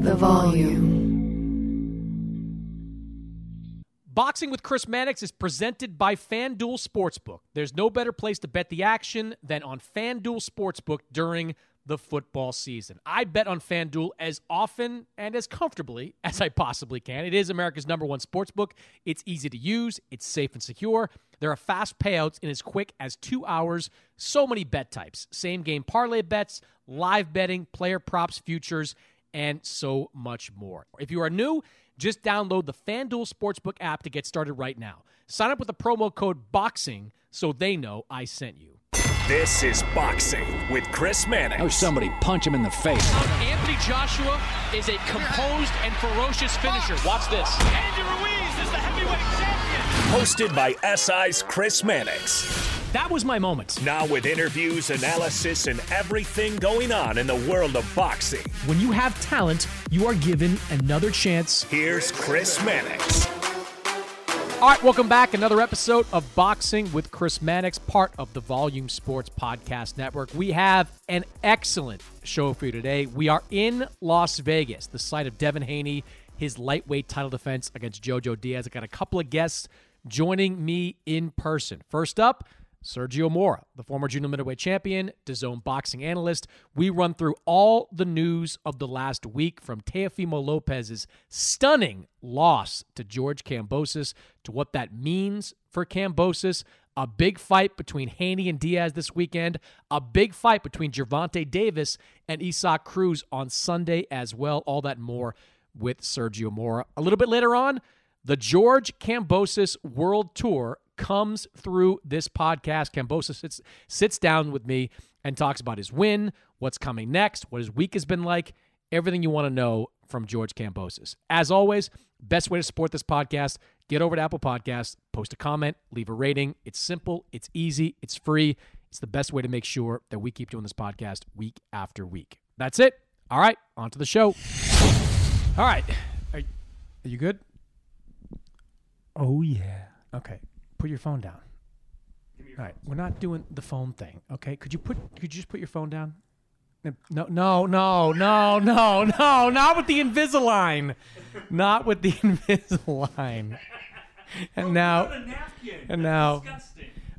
The volume. Boxing with Chris Mannix is presented by FanDuel Sportsbook. There's no better place to bet the action than on FanDuel Sportsbook during the football season. I bet on FanDuel as often and as comfortably as I possibly can. It is America's number one sportsbook. It's easy to use, it's safe and secure. There are fast payouts in as quick as two hours. So many bet types same game parlay bets, live betting, player props, futures, and so much more. If you are new, just download the FanDuel Sportsbook app to get started right now. Sign up with the promo code BOXING so they know I sent you. This is Boxing with Chris Mannix. Oh, somebody punch him in the face. Anthony Joshua is a composed and ferocious finisher. Watch this. Hosted by SI's Chris Mannix. That was my moment. Now, with interviews, analysis, and everything going on in the world of boxing. When you have talent, you are given another chance. Here's Chris Mannix. All right, welcome back. Another episode of Boxing with Chris Mannix, part of the Volume Sports Podcast Network. We have an excellent show for you today. We are in Las Vegas, the site of Devin Haney, his lightweight title defense against Jojo Diaz. I got a couple of guests joining me in person. First up, Sergio Mora, the former junior middleweight champion, DAZN boxing analyst. We run through all the news of the last week from Teofimo Lopez's stunning loss to George Kambosos to what that means for Kambosos. A big fight between Haney and Diaz this weekend. A big fight between Gervonta Davis and Isaac Cruz on Sunday as well. All that more with Sergio Mora. A little bit later on, the George Kambosos World Tour comes through this podcast. Kambosos sits, sits down with me and talks about his win, what's coming next, what his week has been like, everything you want to know from George Kambosos. As always, best way to support this podcast, get over to Apple Podcasts, post a comment, leave a rating. It's simple, it's easy, it's free. It's the best way to make sure that we keep doing this podcast week after week. That's it. All right, on to the show. All right. Are, are you good? Oh, yeah. Okay. Put your phone down. All right, we're not doing the phone thing. Okay, could you put? Could you just put your phone down? No, no, no, no, no, no, not with the Invisalign, not with the Invisalign. And now, and now,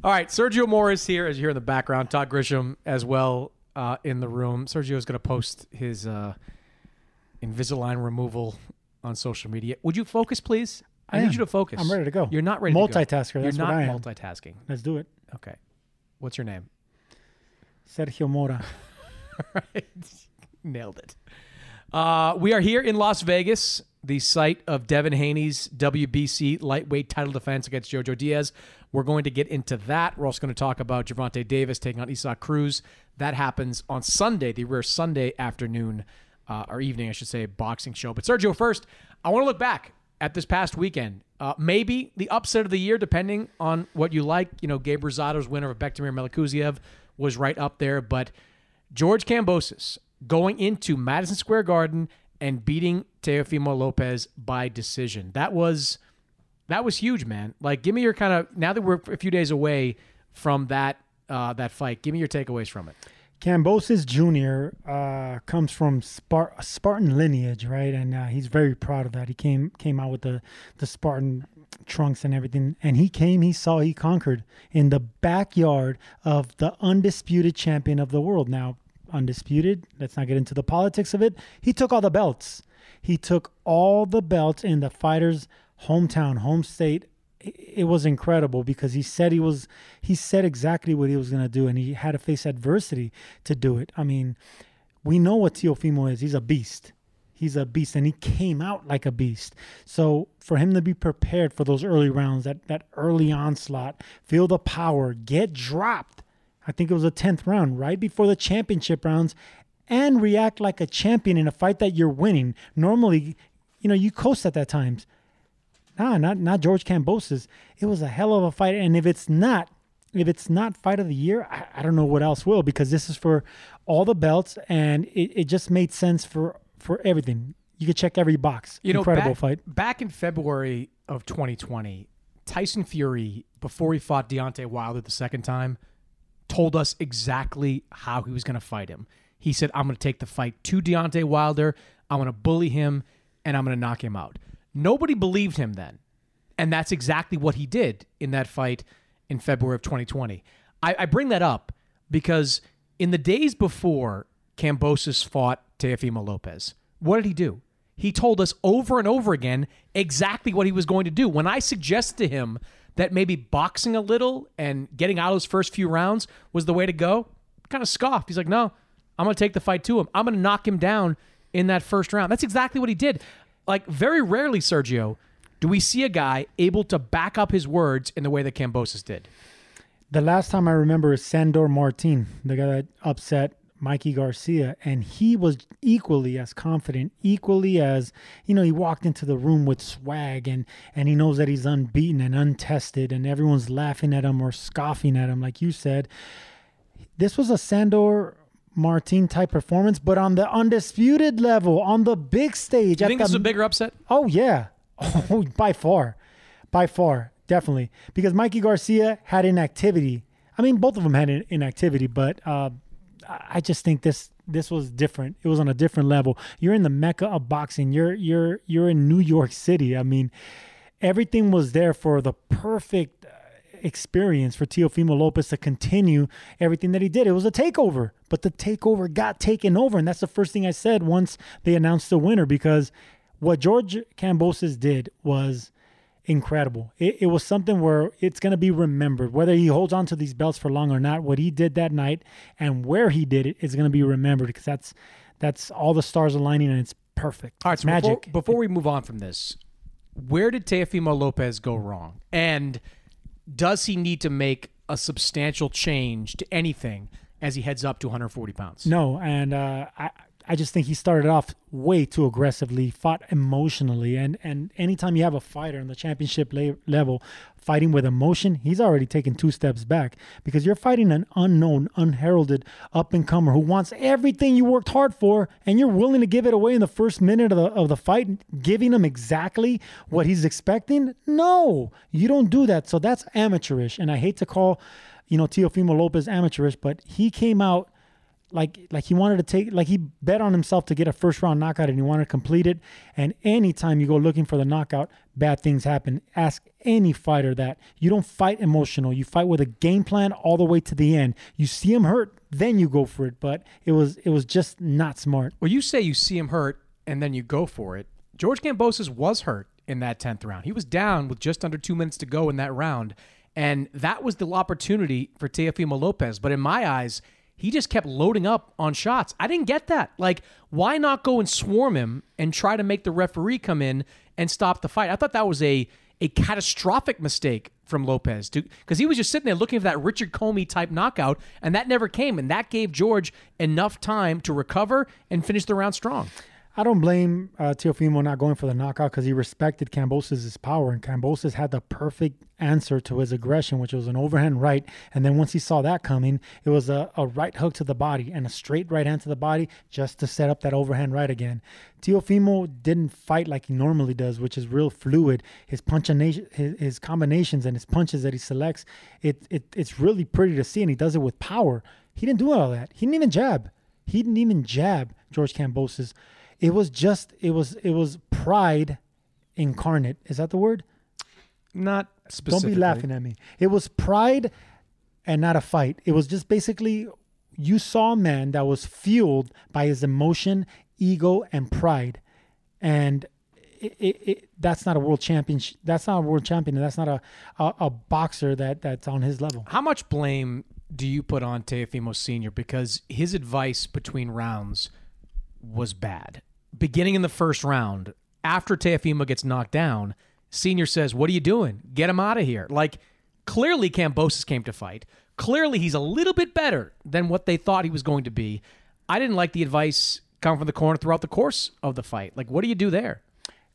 all right. Sergio Mora's here, as you hear in the background. Todd Grisham as well uh, in the room. Sergio is going to post his uh, Invisalign removal on social media. Would you focus, please? I, I need you to focus. I'm ready to go. You're not ready. Multitasker, To go. that's You're what not I am. multitasking. Let's do it. Okay. What's your name? Sergio Mora. right. Nailed it. Uh, we are here in Las Vegas, the site of Devin Haney's WBC lightweight title defense against Jojo Diaz. We're going to get into that. We're also going to talk about Gervonta Davis taking on Isaac Cruz. That happens on Sunday, the rare Sunday afternoon uh, or evening, I should say, boxing show. But Sergio, first, I want to look back at this past weekend. Uh, maybe the upset of the year, depending on what you like. You know, Gabe Rosado's winner of Bektemir Melikuziev was right up there, but George Kambosos going into Madison Square Garden and beating Teofimo Lopez by decision. That was that was huge, man. Like, give me your kind of now that we're a few days away from that uh, that fight. Give me your takeaways from it. Kambosos Jr. Uh, comes from Spart- Spartan lineage, right? And uh, he's very proud of that. He came came out with the the Spartan trunks and everything, and he came, he saw, he conquered in the backyard of the undisputed champion of the world. Now, undisputed. Let's not get into the politics of it. He took all the belts. He took all the belts in the fighter's hometown, home state. It was incredible because he said he was he said exactly what he was going to do and he had to face adversity to do it. I mean, we know what Teofimo is. He's a beast. He's a beast and he came out like a beast. So for him to be prepared for those early rounds, that that early onslaught, feel the power, get dropped. I think it was the 10th round, right before the championship rounds and react like a champion in a fight that you're winning. Normally, you know, you coast at that times. Nah, not not George Kambosos. It was a hell of a fight, and if it's not, if it's not fight of the year, I, I don't know what else will because this is for all the belts, and it, it just made sense for for everything. You could check every box. You know, incredible back, fight. Back in February of 2020, Tyson Fury, before he fought Deontay Wilder the second time, told us exactly how he was going to fight him. He said, I'm going to take the fight to Deontay Wilder. I'm going to bully him and I'm going to knock him out. Nobody believed him then. And that's exactly what he did in that fight in February of 2020. I, I bring that up because in the days before Kambosos fought Teofimo Lopez, what did he do? He told us over and over again exactly what he was going to do. When I suggested to him that maybe boxing a little and getting out of those first few rounds was the way to go, kind of scoffed. He's like, no, I'm going to take the fight to him. I'm going to knock him down in that first round. That's exactly what he did. Like, very rarely, Sergio, do we see a guy able to back up his words in the way that Kambosos did. The last time I remember is Sandor Martin, the guy that upset Mikey Garcia, and he was equally as confident, equally as you know, he walked into the room with swag and and he knows that he's unbeaten and untested, and everyone's laughing at him or scoffing at him, like you said. This was a Sandor Martin type performance, but on the undisputed level, on the big stage. You think the, this is a bigger upset? Oh yeah, oh by far, by far, definitely, because Mikey Garcia had inactivity. I mean, both of them had inactivity, but. Uh, I just think this this was different. It was on a different level. You're in the mecca of boxing. You're you're you're in New York City. I mean, everything was there for the perfect experience for Teofimo Lopez to continue everything that he did. It was a takeover, but the takeover got taken over, and that's the first thing I said once they announced the winner because what George Kambosos did was incredible. It, it was something where it's going to be remembered, whether he holds on to these belts for long or not. What he did that night and where he did it is going to be remembered because that's that's all the stars aligning and it's perfect. All right, it's so magic. Before, before we move on from this, where did Teofimo Lopez go wrong, and does he need to make a substantial change to anything as he heads up to 140 pounds? No, and uh, I I just think he started off way too aggressively, fought emotionally, and and anytime you have a fighter on the championship la- level fighting with emotion, he's already taken two steps back because you're fighting an unknown, unheralded up and comer who wants everything you worked hard for, and you're willing to give it away in the first minute of the of the fight, giving him exactly what he's expecting. No, you don't do that. So that's amateurish, and I hate to call, you know, Teofimo Lopez amateurish, but he came out like like he wanted to take like he bet on himself to get a first round knockout and he wanted to complete it. And anytime you go looking for the knockout bad things happen. Ask any fighter that. You don't fight emotional. You fight with a game plan all the way to the end. You see him hurt then you go for it. But it was it was just not smart. Well you say you see him hurt and then you go for it. George kambosos was hurt in that 10th round. He was down with just under two minutes to go in that round. And that was the opportunity for Teofimo Lopez. But in my eyes he just kept loading up on shots. I didn't get that. Like, why not go and swarm him and try to make the referee come in and stop the fight? I thought that was a a catastrophic mistake from Lopez because he was just sitting there looking for that Richard Commey type knockout, and that never came. And that gave George enough time to recover and finish the round strong. I don't blame uh, Teofimo not going for the knockout because he respected Kambosos' power, and Kambosos had the perfect answer to his aggression, which was an overhand right. And then once he saw that coming, it was a, a right hook to the body and a straight right hand to the body just to set up that overhand right again. Teofimo didn't fight like he normally does, which is real fluid. His punchination, his, his combinations and his punches that he selects, it, it it's really pretty to see, and he does it with power. He didn't do all that. He didn't even jab. He didn't even jab George Kambosos. It was just it was it was pride incarnate. Is that the word? Not specific. Don't be laughing at me. It was pride and not a fight. It was just basically you saw a man that was fueled by his emotion, ego, and pride, and it, it, it, that's not a world champion. That's not a world champion. And that's not a, a a boxer that that's on his level. How much blame do you put on Teofimo Sr. because his advice between rounds was bad? Beginning in the first round, after Teofimo gets knocked down, Senior says, "What are you doing? Get him out of here!" Like clearly, Kambosos came to fight. Clearly, he's a little bit better than what they thought he was going to be. I didn't like the advice coming from the corner throughout the course of the fight. Like, what do you do there?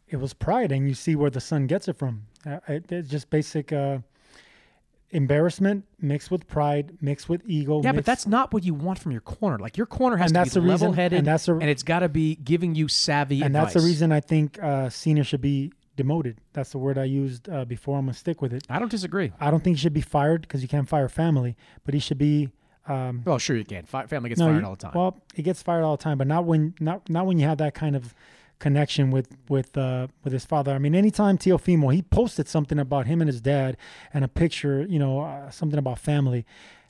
It was pride, and you see where the son gets it from. Uh, it, it's just basic uh, embarrassment mixed with pride, mixed with ego. Yeah, but mixed- that's not what you want from your corner. Like your corner has And to that's be the reason- level-headed, and that's the- and it's got to be giving you savvy and advice. that's the reason I think uh, senior should be demoted. That's the word I used uh, before. I'm gonna stick with it. I don't disagree. I don't think he should be fired because you can't fire family, but he should be. Um, Well, sure you can. Fi- Family gets fired you- all the time. Well, he gets fired all the time, but not when not not when you have that kind of connection with with uh, with his father. I mean, anytime Teofimo he posted something about him and his dad and a picture, you know, uh, something about family,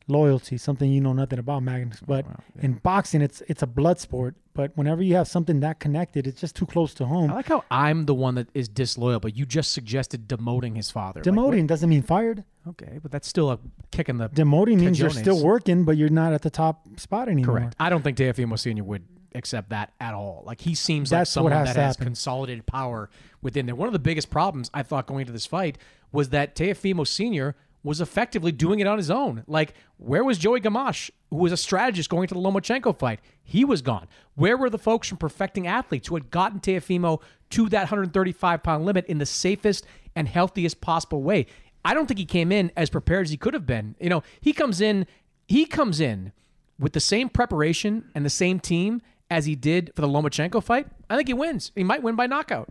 loyalty, something you know nothing about, Magnus. But in boxing, it's it's a blood sport. But whenever you have something that connected, it's just too close to home. I like how I'm the one that is disloyal, but you just suggested demoting his father. Like, Demoting doesn't mean fired. okay, but that's still a kick in the Demoting means you're still working, but you're not at the top spot anymore. Correct. I don't think Teofimo Senior would accept that at all. Like he seems That's like someone has that has happen. consolidated power within there. One of the biggest problems I thought going into this fight was that Teofimo Senior was effectively doing it on his own. Like, where was Joey Gamache, who was a strategist going to the Lomachenko fight? He was gone. Where were the folks from Perfecting Athletes who had gotten Teofimo to that 135 pound limit in the safest and healthiest possible way? I don't think he came in as prepared as he could have been. You know, he comes in, he comes in with the same preparation and the same team as he did for the Lomachenko fight. I think he wins. He might win by knockout.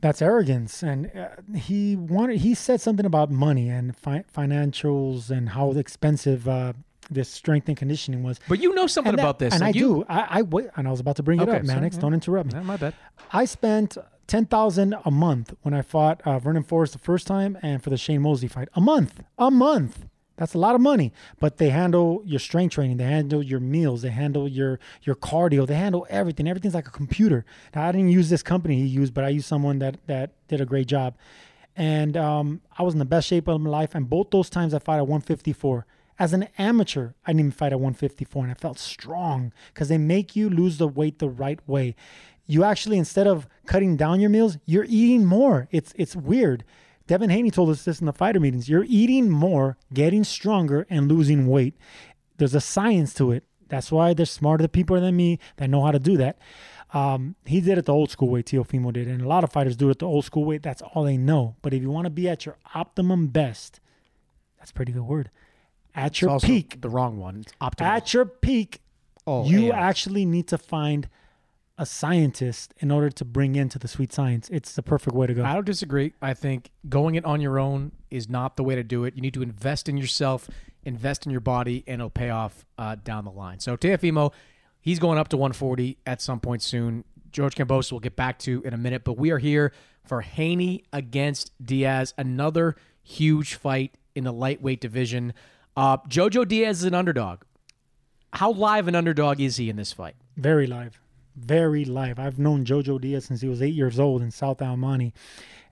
That's arrogance, and uh, he wanted. He said something about money and fi- financials and how expensive uh, this strength and conditioning was. But you know something that- about this, and like I you- do. I, I wait, and I was about to bring it up, sorry, Mannix. yeah. Don't interrupt me. Yeah, my bad. I spent ten thousand a month when I fought uh, Vernon Forrest the first time, and for the Shane Mosley fight, a month, a month. That's a lot of money. But they handle your strength training, they handle your meals, they handle your your cardio, they handle everything. Everything's like a computer. Now I didn't use this company he used, but I used someone that that did a great job. And um, I was in the best shape of my life. And both those times I fought at 154. As an amateur, I didn't even fight at 154, and I felt strong because they make you lose the weight the right way. You actually, instead of cutting down your meals, you're eating more. It's it's weird. Devin Haney told us this in the fighter meetings. You're eating more, getting stronger, and losing weight. There's a science to it. That's why there's smarter people than me that know how to do that. Um, he did it the old school way, Teofimo did, and a lot of fighters do it the old school way. That's all they know. But if you want to be at your optimum best, that's a pretty good word. At your peak, the wrong one. It's optimal. at your peak, Oh, you yeah. actually need to find a scientist in order to bring into the sweet science. It's the perfect way to go. I don't disagree. I think going it on your own is not the way to do it. You need to invest in yourself, invest in your body, and it'll pay off uh, down the line. So Teofimo, he's going up to 140 at some point soon. George Kambosos we'll get back to in a minute, but we are here for Haney against Diaz, another huge fight in the lightweight division. Uh, Jojo Diaz is an underdog. How live an underdog is he in this fight? Very live. Very life. I've known Jojo Diaz since he was eight years old in South El Monte.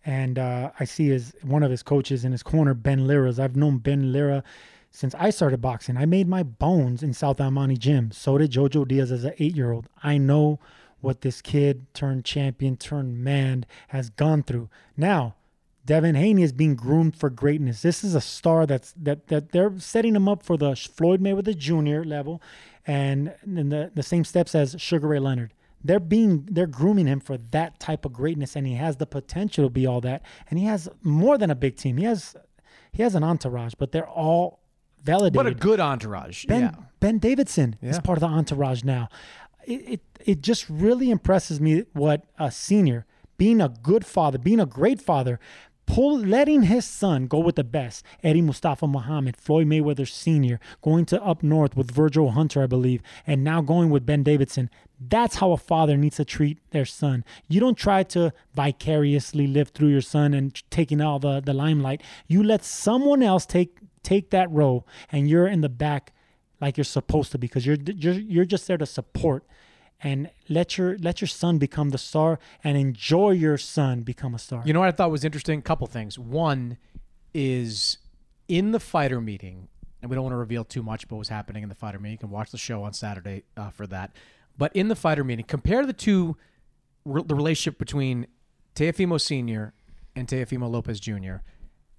And uh, I see his one of his coaches in his corner, Ben Lira's. I've known Ben Lira since I started boxing. I made my bones in South El Monte gym. So did Jojo Diaz as an eight year old. I know what this kid turned champion, turned man has gone through. Now, Devin Haney is being groomed for greatness. This is a star that's that that they're setting him up for the Floyd Mayweather Jr. level, and in the the same steps as Sugar Ray Leonard. they're being they're grooming him for that type of greatness, and he has the potential to be all that. And he has more than a big team. He has he has an entourage, but they're all validated. What a good entourage. Ben yeah. Ben Davison is part of the entourage now. It, it it just really impresses me what a senior, being a good father, being a great father, pull letting his son go with the best. Eddie Mustafa Muhammad, Floyd Mayweather Sr., going to up north with Virgil Hunter, I believe, and now going with Ben Davison. That's how a father needs to treat their son. You don't try to vicariously live through your son and taking all the, the limelight. You let someone else take take that role and you're in the back like you're supposed to because you're you're you're just there to support and let your let your son become the star and enjoy your son become a star. You know what I thought was interesting? Couple things. One is in the fighter meeting, and we don't want to reveal too much about what's happening in the fighter meeting. You can watch the show on Saturday uh, for that. But in the fighter meeting, compare the two, re- the relationship between Teofimo Sr. and Teofimo Lopez Jr.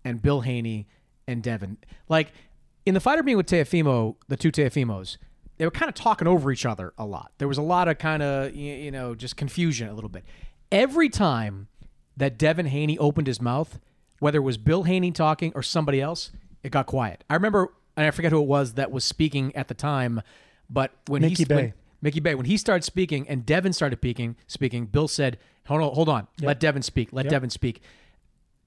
and Bill Haney and Devin. Like in the fighter meeting with Teofimo, the two Teofimos, they were kind of talking over each other a lot. There was a lot of kind of you know just confusion a little bit. Every time that Devin Haney opened his mouth, whether it was Bill Haney talking or somebody else, it got quiet. I remember, and I forget who it was that was speaking at the time, but when Mickey he Bay. when- Mickey Bey, when he started speaking and Devin started speaking, speaking, Bill said, "Hold on, hold on, let Devin speak. Let Yep. Devin speak."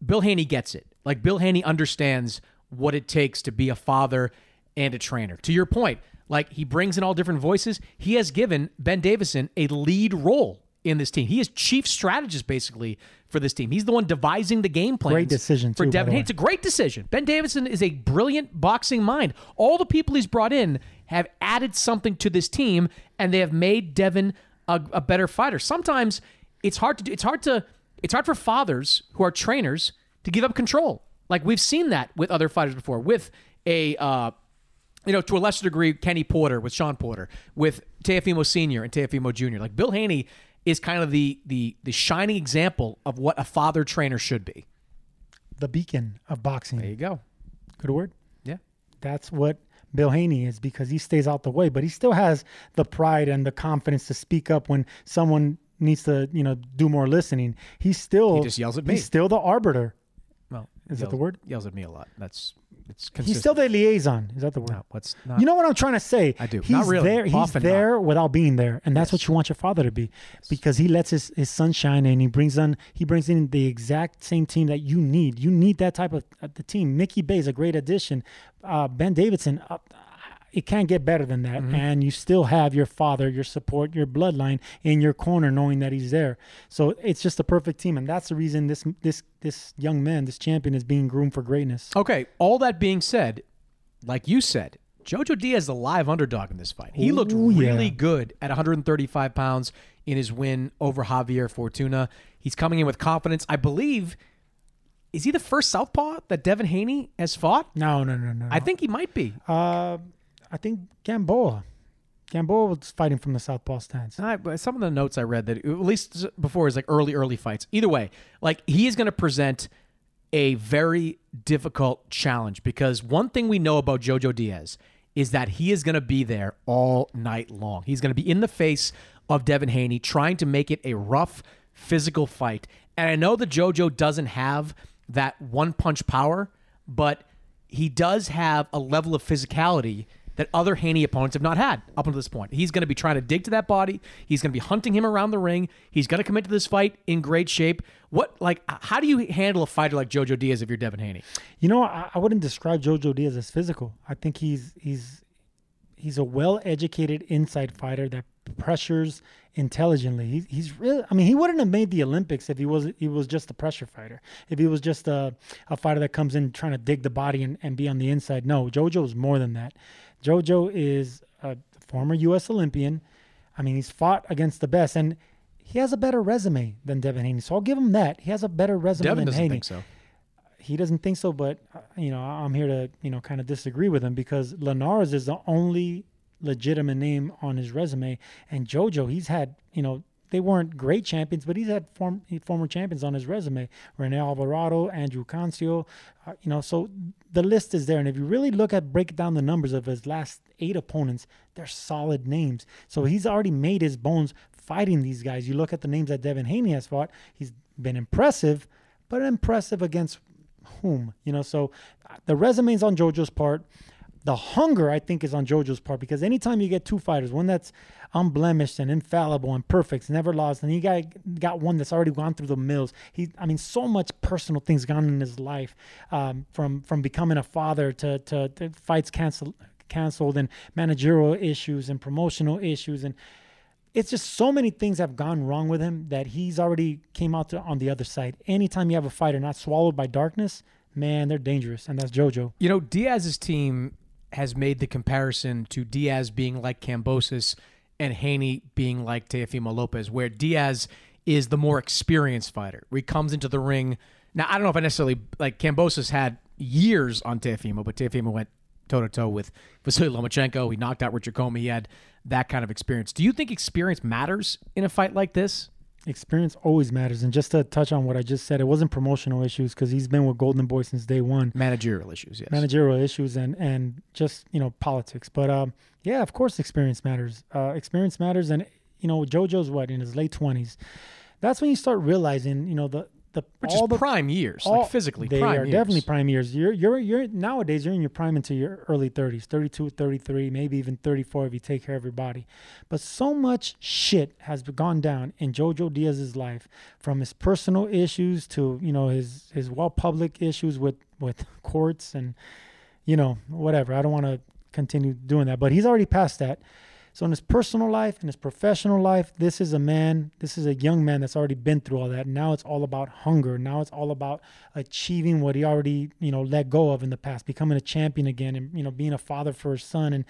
Bill Haney gets it. Like Bill Haney understands what it takes to be a father and a trainer. To your point, like he brings in all different voices. He has given Ben Davison a lead role in this team. He is chief strategist basically for this team. He's the one devising the game plan. Great decision, for too, Devin. Hey, it's a great decision. Ben Davison is a brilliant boxing mind. All the people he's brought in have added something to this team, and they have made Devin a, a better fighter. Sometimes it's hard to do. It's hard to. It's hard for fathers who are trainers to give up control. Like we've seen that with other fighters before. With a. Uh, you know, to a lesser degree, Kenny Porter with Shawn Porter, with Teofimo Senior and Teofimo Junior. Like Bill Haney is kind of the the the shining example of what a father trainer should be. the beacon of boxing. There you go. Good word. Yeah. That's what Bill Haney is because he stays out the way, but he still has the pride and the confidence to speak up when someone needs to, you know, do more listening. He's still He just yells at me. He's still the arbiter. Is that the word? Yells at me a lot. That's it's He's still the liaison. Is that the word? No, what's not? you know what I'm trying to say? I do. He's Not really. there. He's Often not. there without being there, and that's what you want your father to be, because he lets his, his son shine, and he brings on he brings in the exact same team that you need. You need that type of uh, the team. Mickey Bey is a great addition. Uh, ben Davison. Uh, it can't get better than Mm-hmm. that, and you still have your father, your support, your bloodline in your corner, knowing that he's there. So it's just a perfect team, and that's the reason this this this young man, this champion, is being groomed for greatness. Okay. All that being said, like you said, Jojo Diaz is a live underdog in this fight. He looked Ooh, yeah. really good at 135 pounds in his win over Javier Fortuna. He's coming in with confidence. I believe. Is he the first southpaw that Devin Haney has fought? No, no, no, no. I think he might be. Uh, I think Gamboa. Gamboa was fighting from the southpaw stance. I, some of the notes I read that at least before is like early, early fights. Either way, like he is going to present a very difficult challenge because one thing we know about Jojo Diaz is that he is going to be there all night long. He's going to be in the face of Devin Haney, trying to make it a rough, physical fight. And I know that Jojo doesn't have that one punch power, but he does have a level of physicality that other Haney opponents have not had up until this point. He's going to be trying to dig to that body. He's going to be hunting him around the ring. He's going to commit to this fight in great shape. What like how do you handle a fighter like Jojo Diaz if you're Devin Haney? You know, I, I wouldn't describe Jojo Diaz as physical. I think he's he's he's a well-educated inside fighter that pressures intelligently. He's he's really. I mean, he wouldn't have made the Olympics if he was he was just a pressure fighter. If he was just a a fighter that comes in trying to dig the body and, and be on the inside. No, Jojo is more than that. Jojo is a former U.S. Olympian. I mean, he's fought against the best, and he has a better resume than Devin Haney. So I'll give him that. He has a better resume Devin than doesn't Haney think so. he doesn't think so, but uh, you know, I'm here to you know kind of disagree with him because Linares is the only legitimate name on his resume, and JoJo he's had you know they weren't great champions, but he's had form, former champions on his resume. Rene Alvarado, Andrew Cancio, uh, you know, so the list is there. And if you really look at break down the numbers of his last eight opponents, they're solid names. So he's already made his bones fighting these guys. You look at the names that Devin Haney has fought, he's been impressive, but impressive against whom? You know, so uh, the resume's on JoJo's part. The hunger, I think, is on JoJo's part because anytime you get two fighters, one that's unblemished and infallible and perfect, never lost, and you got got one that's already gone through the mills. He, I mean, so much personal things gone in his life, um, from from becoming a father to, to, to fights canceled canceled and managerial issues and promotional issues and it's just so many things have gone wrong with him that he's already came out to, on the other side. Anytime you have a fighter not swallowed by darkness, man, they're dangerous, and that's JoJo. You know, Diaz's team has made the comparison to Diaz being like Kambosos and Haney being like Teofimo Lopez, where Diaz is the more experienced fighter. He comes into the ring. Now, I don't know if I necessarily like Kambosos had years on Teofimo, but Teofimo went toe to toe with Vasily Lomachenko. He knocked out Richard Commey. He had that kind of experience. Do you think experience matters in a fight like this? Experience always matters. And just to touch on what I just said, it wasn't promotional issues because he's been with Golden Boy since day one. Managerial issues, yes. Managerial issues and and just you know politics. But um, yeah, of course, experience matters. Uh, experience matters, and you know, JoJo's what in his late twenties. That's when you start realizing, you know, the the which is the, prime years, all, like physically they prime are years. definitely prime years. You're you're you're nowadays you're in your prime into your early 30s, 32, 33, maybe even 34 if you take care of your body. But so much shit has gone down in Jojo Diaz's life, from his personal issues to you know his his well public issues with with courts and you know whatever. I don't want to continue doing that, but he's already past that. So in his personal life, in his professional life, this is a man, this is a young man that's already been through all that. Now it's all about hunger. Now it's all about achieving what he already, you know, let go of in the past, becoming a champion again and, you know, being a father for his son. And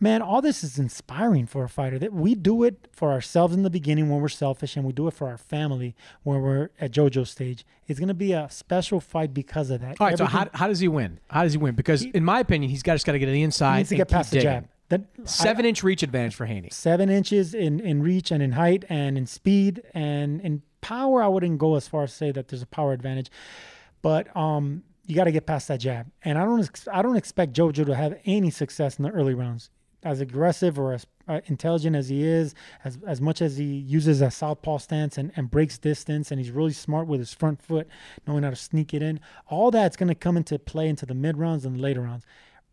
man, all this is inspiring for a fighter. That we do it for ourselves in the beginning when we're selfish, and we do it for our family when we're at JoJo stage. It's going to be a special fight because of that. All right, Everything, so how, how does he win? How does he win? Because he, in my opinion, he's got just got to get to the inside. He needs to get past the jab. That seven I, inch reach advantage for Haney. Seven inches in in reach and in height and in speed and in power. I wouldn't go as far as say that there's a power advantage, but um, you got to get past that jab. And I don't I don't expect JoJo to have any success in the early rounds. As aggressive or as uh, intelligent as he is, as as much as he uses a southpaw stance and, and breaks distance, and he's really smart with his front foot, knowing how to sneak it in. All that's going to come into play into the mid rounds and the later rounds.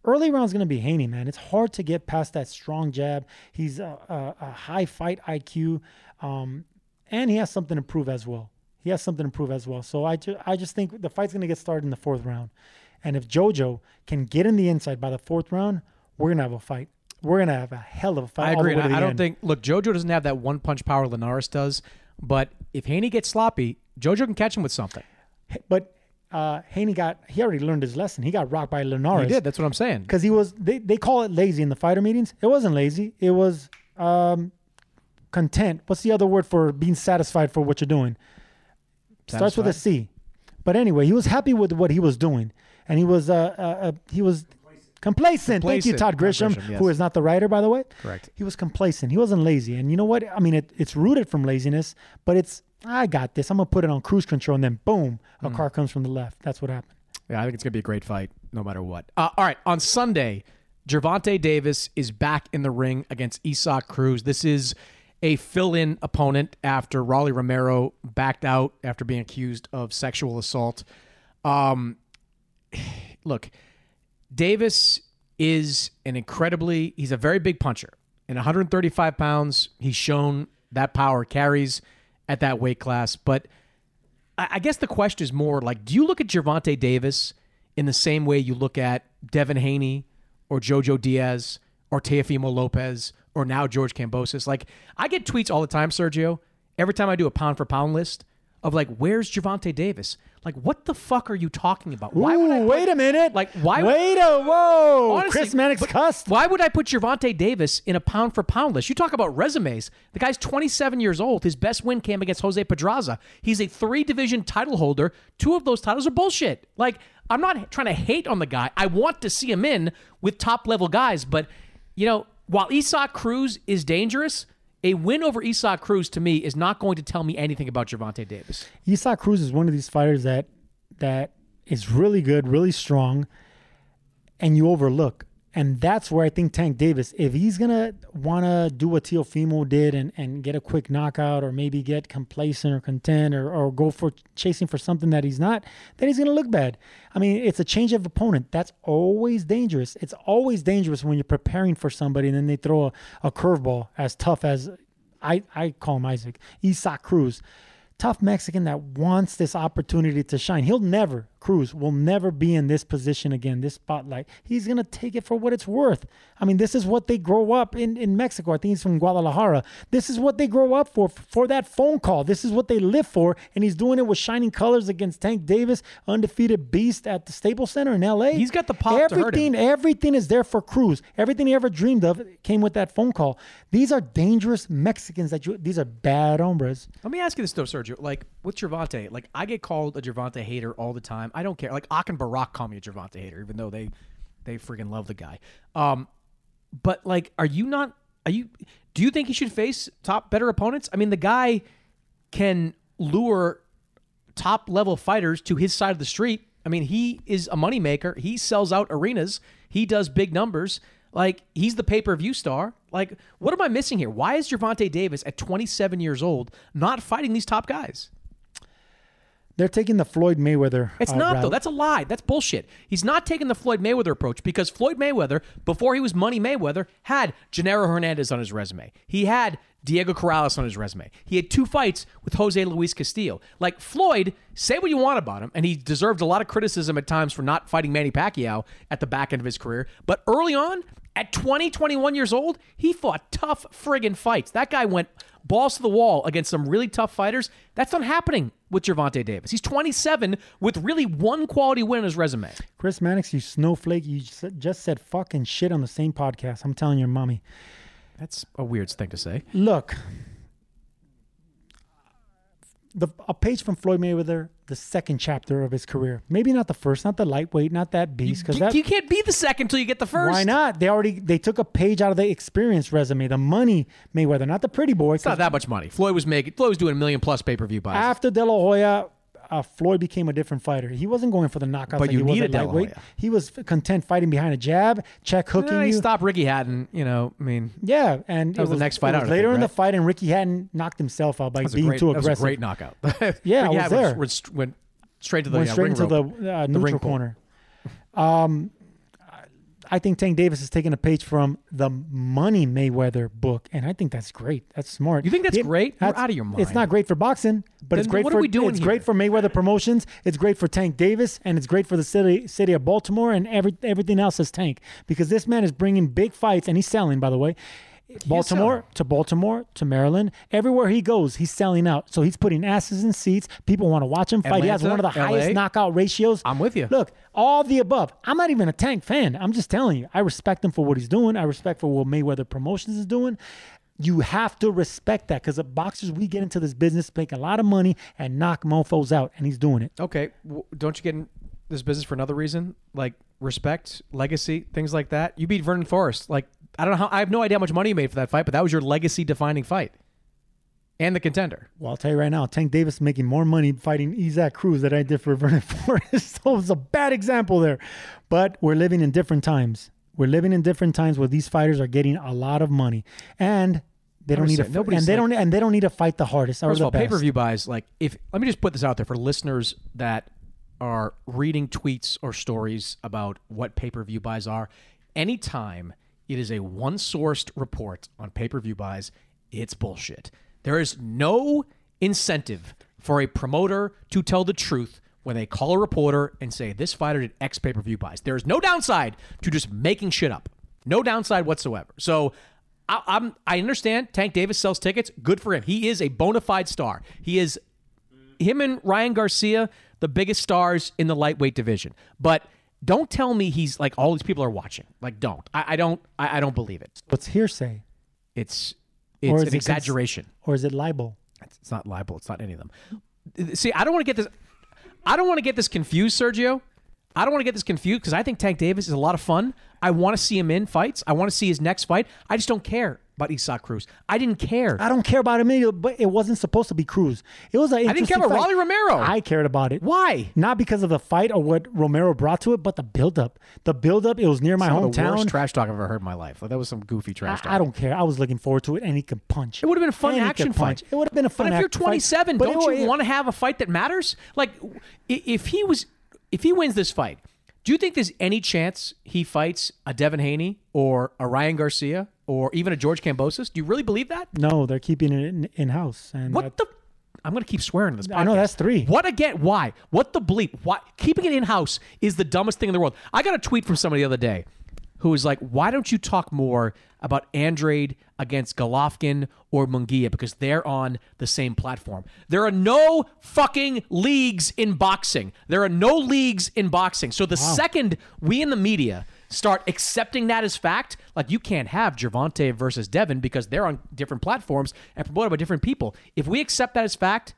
Early round's going to be Haney, man. It's hard to get past that strong jab. He's a, a, a high fight IQ, um, and he has something to prove as well. He has something to prove as well. So I, ju- I just think the fight's going to get started in the fourth round. And if JoJo can get in the inside by the fourth round, we're going to have a fight. We're going to have a hell of a fight. I agree. I don't end. think, look, JoJo doesn't have that one punch power Linares does, but if Haney gets sloppy, JoJo can catch him with something. But uh, Haney got he already learned his lesson. He got rocked by Linares. He did. That's what I'm saying. Because he was they, they call it lazy in the fighter meetings. It wasn't lazy. It was um, content. What's the other word for being satisfied for what you're doing? Satisfied? Starts with a C. But anyway, he was happy with what he was doing, and he was uh, uh, uh he was complacent. complacent. Thank you, Todd Grisham, Grisham yes. who is not the writer, by the way. Correct. He was complacent. He wasn't lazy, and you know what? I mean, it, it's rooted from laziness, but it's I got this. I'm gonna put it on cruise control, and then boom, a mm. car comes from the left. That's what happened. Yeah, I think it's gonna be a great fight, no matter what. Uh, all right, on Sunday, Gervonta Davis is back in the ring against Isaac Cruz. This is a fill-in opponent after Rolly Romero backed out after being accused of sexual assault. Um, look, Davis is an incredibly he's a very big puncher. In 135 pounds, he's shown that power carries at that weight class. But I guess the question is more like, do you look at Gervonta Davis in the same way you look at Devin Haney or Jojo Diaz or Teofimo Lopez or now George Kambosos? Like, I get tweets all the time, Sergio, every time I do a pound for pound list of like, where's Gervonta Davis? Like, what the fuck are you talking about? Why would I put, wait a minute? Like, why? Wait a whoa! Honestly, Chris Mannix cussed. Why would I put Gervonta Davis in a pound for pound list? You talk about resumes. The guy's 27 years old. His best win came against Jose Pedraza. He's a three division title holder. Two of those titles are bullshit. Like, I'm not trying to hate on the guy. I want to see him in with top level guys, but you know, while Isaac Cruz is dangerous, a win over Isaac Cruz to me is not going to tell me anything about Gervonta Davis. Isaac Cruz is one of these fighters that that is really good, really strong, and you overlook. And that's where I think Tank Davis, if he's gonna wanna do what Teofimo did and, and get a quick knockout or maybe get complacent or content or, or go for chasing for something that he's not, then he's gonna look bad. I mean, it's a change of opponent. That's always dangerous. It's always dangerous when you're preparing for somebody and then they throw a, a curveball as tough as I, I call him Isaac, Isaac Cruz. Tough Mexican that wants this opportunity to shine. He'll never, Cruz will never be in this position again, this spotlight. He's going to take it for what it's worth. I mean, this is what they grow up in, in Mexico. I think he's from Guadalajara. This is what they grow up for, for that phone call. This is what they live for. And he's doing it with shining colors against Tank Davis, undefeated beast at the Staples Center in LA. He's got the pop everything, to hurt him. Everything is there for Cruz. Everything he ever dreamed of came with that phone call. These are dangerous Mexicans that you, these are bad hombres. Let me ask you this though, Sergio. Like with Gervonta, like I get called a Gervonta hater all the time. I don't care. Like Akin Barak call me a Gervonta hater, even though they they freaking love the guy. Um, but like, are you not? Are you? Do you think he should face top better opponents? I mean, the guy can lure top level fighters to his side of the street. I mean, he is a moneymaker. He sells out arenas. He does big numbers. Like he's the pay per view star. Like, what am I missing here? Why is Gervonta Davis at 27 years old not fighting these top guys? They're taking the Floyd Mayweather. It's uh, not route. though. That's a lie. That's bullshit. He's not taking the Floyd Mayweather approach because Floyd Mayweather, before he was Money Mayweather, had Genaro Hernandez on his resume. He had Diego Corrales on his resume. He had two fights with Jose Luis Castillo. Like Floyd, say what you want about him, and he deserved a lot of criticism at times for not fighting Manny Pacquiao at the back end of his career. But early on, at 20, 21 years old, he fought tough friggin' fights. That guy went balls to the wall against some really tough fighters. That's not happening with Gervonta Davis. He's 27 with really one quality win on his resume. Chris Mannix, you snowflake, you just- just said fucking shit on the same podcast. I'm telling your mommy. That's a weird thing to say. Look, the a page from Floyd Mayweather, the second chapter of his career. Maybe not the first, not the lightweight, not that beast. Because You, you can't be the second until you get the first. why not? They already they took a page out of the experience resume, the money Mayweather, not the pretty boy. It's not that much money. Floyd was making. Floyd was doing a million plus pay per view buys. After De La Hoya, uh, Floyd became a different fighter. He wasn't going for the knockouts. But like you he was needed lightweight. He was content fighting behind a jab, check hooking he you. stopped Ricky Hatton. You know, I mean, Yeah, and That it was the next fight out, Later think, in the fight, and Ricky Hatton knocked himself out by was being great, too that was aggressive. a great knockout. Yeah, I Ricky was Hatton there. Was, went straight to the Went uh, straight ring into the rope. uh, The neutral ring corner. Um, I think Tank Davis is taking a page from the Money Mayweather book, and I think that's great. That's smart. You think that's He- great? You're out of your mind. It's not great for boxing, but it's Then great what for are we doing it's here? great for Mayweather Promotions. It's great for Tank Davis, and it's great for the city city of Baltimore and every everything else is Tank because this man is bringing big fights, and he's selling. By the way. Baltimore to Baltimore to Maryland, everywhere he goes, he's selling out. So he's putting asses in seats. People want to watch him fight. he has one of the Atlanta, highest knockout ratios. I'm with you. Look, all the above. I'm not even a Tank fan. I'm just telling you. I respect him for what he's doing. I respect for what Mayweather Promotions is doing. You have to respect that because the boxers, we get into this business, make a lot of money, and knock mofos out, and he's doing it. Okay, w- don't you get in this business for another reason, like respect, legacy, things like that? You beat Vernon Forrest. Like I don't know how. I have no idea how much money you made for that fight, but that was your legacy-defining fight, and the contender. Well, I'll tell you right now, Tank Davis is making more money fighting Isaac Cruz than I did for Vernon Forrest. so it's a bad example there. But we're living in different times. We're living in different times where these fighters are getting a lot of money, and they don't need to. Understand. Nobody's And they don't. And they don't need to fight the hardest First the of all, pay per view buys. Like, if let me just put this out there for listeners that are reading tweets or stories about what pay per view buys are. Anytime it is a one sourced report on pay per view buys, it's bullshit. There is no incentive for a promoter to tell the truth when they call a reporter and say this fighter did X pay per view buys. There is no downside to just making shit up. No downside whatsoever. So I, I'm I understand Tank Davis sells tickets. Good for him. He is a bona fide star. He is him and Ryan Garcia, the biggest stars in the lightweight division. But don't tell me he's like all these people are watching. Like, don't. I, I don't. I, I don't believe it. What's hearsay? It's Or it's is an it cons- exaggeration. or is it libel? It's, it's not libel. It's not any of them. See, I don't want to get this. I don't want to get this confused, Sergio. I don't want to get this confused because I think Tank Davis is a lot of fun. I want to see him in fights. I want to see his next fight. I just don't care about Isaac Cruz. I didn't care. I don't care about him either, but it wasn't supposed to be Cruz. It was. I I didn't care about Rolly Romero. I cared about it. Why? Not because of the fight or what Romero brought to it, but the buildup. The buildup. It was near my Some of the hometown. worst trash talk I've ever heard in my life. Like, that was some goofy trash talk. I, I don't care. I was looking forward to it, and he can punch. It would have been a fun And action punch. fight. It would have been a fun. But if you're act- fight. 27, don't it- you want to have a fight that matters? Like, if he was, if he wins this fight, do you think there's any chance he fights a Devin Haney or a Ryan Garcia or even a George Kambosos? Do you really believe that? No, they're keeping it in, in house. And What the? I'm going to keep swearing in this. Podcast. I know, that's three. What again? Why? What the bleep? Why? Keeping it in house is the dumbest thing in the world. I got a tweet from somebody the other day who was like, "Why don't you talk more about Andrade against Golovkin or Mungia because they're on the same platform? There are no fucking leagues in boxing. There are no leagues in boxing. So the second we in the media." Start accepting that as fact. Like you can't have Gervonta versus Devin because they're on different platforms and promoted by different people. If we accept that as fact,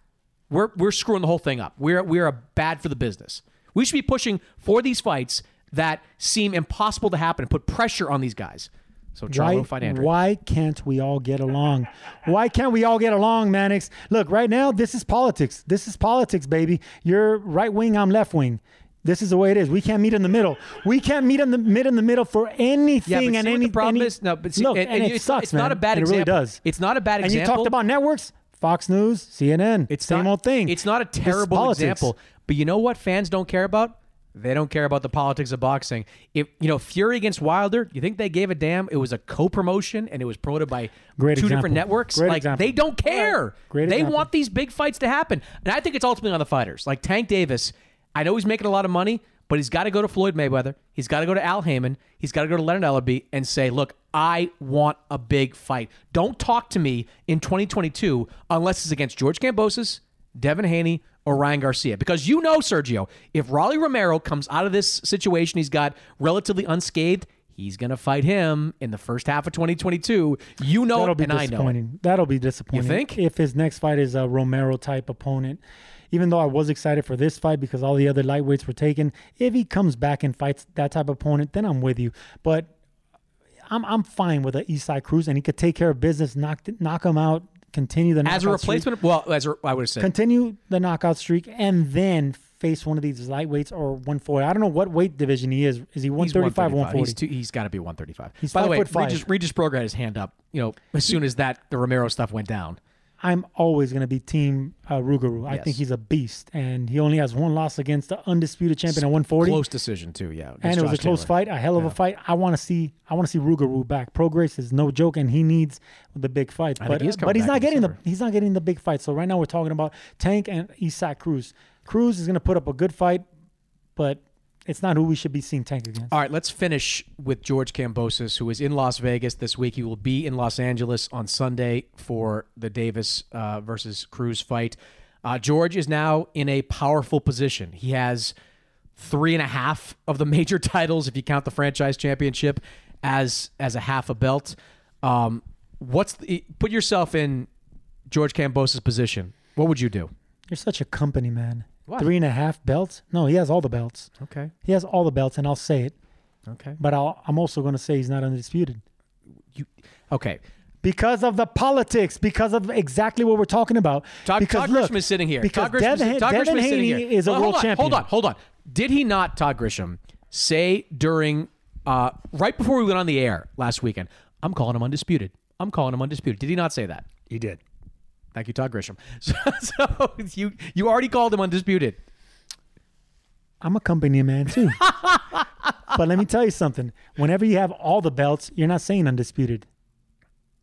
we're we're screwing the whole thing up. We're we're bad for the business. We should be pushing for these fights that seem impossible to happen and put pressure on these guys. So Why, Charlo Andrew. why can't we all get along? Why can't we all get along, Mannix? Look, right now, this is politics. This is politics, baby. You're right wing, I'm left wing. This is the way it is. We can't meet in the middle. We can't meet in the mid in the middle for anything Yeah, and any problem any- is? No, but see, look, and- and, and it it's- sucks, it's not man. a bad And It really does. It's not a bad example. And you talked about networks, Fox News, CNN. It's same not, old thing. It's not a terrible example, but you know what fans don't care about? They don't care about the politics of boxing. If you know Fury against Wilder, you think they gave a damn? It was a co-promotion and it was promoted by Great two example. different networks. Great like example. they don't care. Great they example. want these big fights to happen, and I think it's ultimately on the fighters. Like Tank Davis, I know he's making a lot of money, but he's got to go to Floyd Mayweather. He's got to go to Al Haymon. He's got to go to Leonard Ellerbe and say, "Look, I want a big fight. Don't talk to me in 2022 unless it's against George Kambosos, Devin Haney, or Ryan Garcia. Because you know, Sergio, if Rolly Romero comes out of this situation he's got relatively unscathed, he's going to fight him in the first half of 2022. You know That'll it, be and I know it. disappointing. That'll be disappointing. You think? If his next fight is a Romero type opponent, even though I was excited for this fight because all the other lightweights were taken, if he comes back and fights that type of opponent, then I'm with you. But I'm I'm fine with a Isaac Cruz, and he could take care of business, knock knock him out, continue the As a knockout streak- replacement, well, as a, I would have said, continue the knockout streak, and then face one of these lightweights or 140. I don't know what weight division he is. Is he He's 135, 140? He's, he's got to be 135. He's By the five way, foot five. Regis, Regis Prograis had his hand up. You know, as soon as that the Romero stuff went down. I'm always going to be Team uh, Rougarou. I Yes. think he's a beast, and he only has one loss against the undisputed champion at 140. Close decision too. Yeah, and it was a close Taylor. fight, a hell of a fight. I want to see, I want to see Rougarou back. Prograis is no joke, and he needs the big fight. I But, he is but he's not in getting the he's not getting the big fight. So right now we're talking about Tank and Isaac Cruz. Cruz is going to put up a good fight, but it's not who we should be seeing Tank against. All right, let's finish with George Kambosos, who is in Las Vegas this week. He will be in Los Angeles on Sunday for the Davis uh, versus Cruz fight. Uh, George is now in a powerful position. He has three and a half of the major titles, if you count the franchise championship as as a half a belt. Um, what's the, put yourself in George Kambosos' position? What would you do? You're such a company man. What? Three and a half belts? No, he has all the belts. Okay. He has all the belts, and I'll say it. Okay. But I'll, I'm also going to say he's not undisputed. Okay. Because of the politics, because of exactly what we're talking about. Todd, because Todd look, Grisham is sitting here. Because Todd Grisham, is- Devin, Todd Devin is sitting Haney here. is a Well, world hold on, champion. Hold on, hold on. Did he not, Todd Grisham, say during uh, right before we went on the air last weekend? I'm calling him undisputed. I'm calling him undisputed. Did he not say that? He did. Thank you, Todd Grisham. So, so you you already called him undisputed. I'm a company man too. but let me tell you something. Whenever you have all the belts, you're not saying undisputed.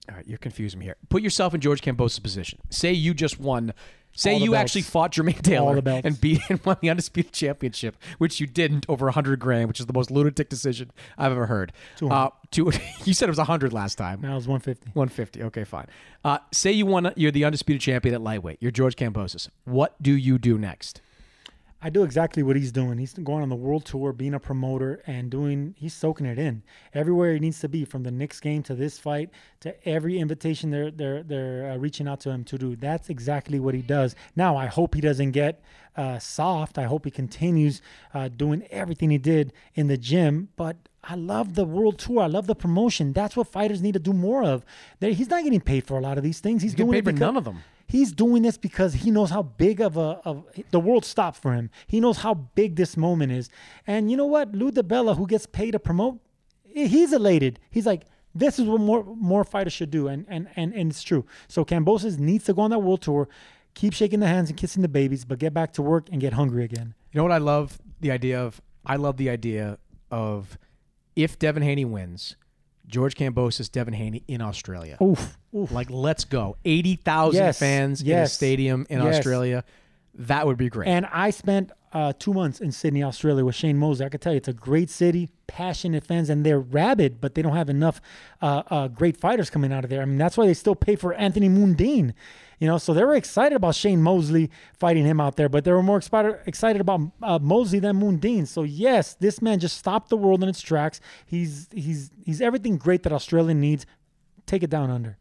All right, you're confusing me here. Put yourself in George Kambosos' position. Say you just won. Say you belts. actually fought Jermaine Taylor and beat and won the undisputed championship, which you didn't over hundred grand, which is the most lunatic decision I've ever heard. 200. Uh, two, you said it was hundred last time. Now it's 150. 150. Okay, fine. Uh, say you won. You're the undisputed champion at lightweight. You're George Kambosos. What do you do next? I do exactly what he's doing. He's going on the world tour, being a promoter, and doing. He's soaking it in everywhere he needs to be, from the Knicks game to this fight to every invitation they're they're they're uh, reaching out to him to do. That's exactly what he does. Now, I hope he doesn't get uh, soft. I hope he continues uh, doing everything he did in the gym. But I love the world tour. I love the promotion. That's what fighters need to do more of. They're, he's not getting paid for a lot of these things. He's, He's doing paid for none of them. He's doing this because he knows how big of a of the world stopped for him. He knows how big this moment is. And you know what? Lou DiBella, who gets paid to promote, he's elated. He's like, this is what more more fighters should do, and and and, and it's true. So Kambosos needs to go on that world tour, keep shaking the hands and kissing the babies, but get back to work and get hungry again. You know what I love the idea of? I love the idea of if Devin Haney wins, George Kambosos, Devin Haney in Australia. Oof, oof. Like, let's go. 80,000 Yes, fans in a stadium in yes. Australia. That would be great. And I spent uh, two months in Sydney, Australia with Shane Mosley. I can tell you, it's a great city, passionate fans, and they're rabid, but they don't have enough uh, uh, great fighters coming out of there. I mean, that's why they still pay for Anthony Mundine. You know, so they were excited about Shane Mosley fighting him out there, but they were more excited excited about uh, Mosley than Mundine. So yes, this man just stopped the world in its tracks. He's he's he's everything great that Australia needs. Take it down under.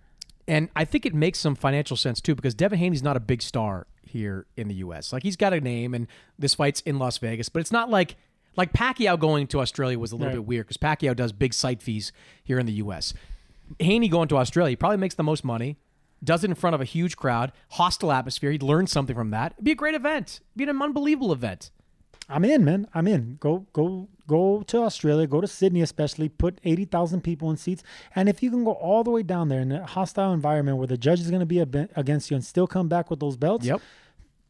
And I think it makes some financial sense too because Devin Haney's not a big star here in the U.S. Like he's got a name, and this fight's in Las Vegas, but it's not like like Pacquiao going to Australia was a little Right. bit weird because Pacquiao does big site fees here in the U.S. Haney going to Australia he probably makes the most money, does it in front of a huge crowd, hostile atmosphere. He'd learn something from that. It'd be a great event. It'd be an unbelievable event. I'm in, man. I'm in. Go, go, go to Australia. Go to Sydney, especially. Put eighty thousand people in seats, and if you can go all the way down there in a hostile environment where the judge is going to be against you and still come back with those belts, Yep.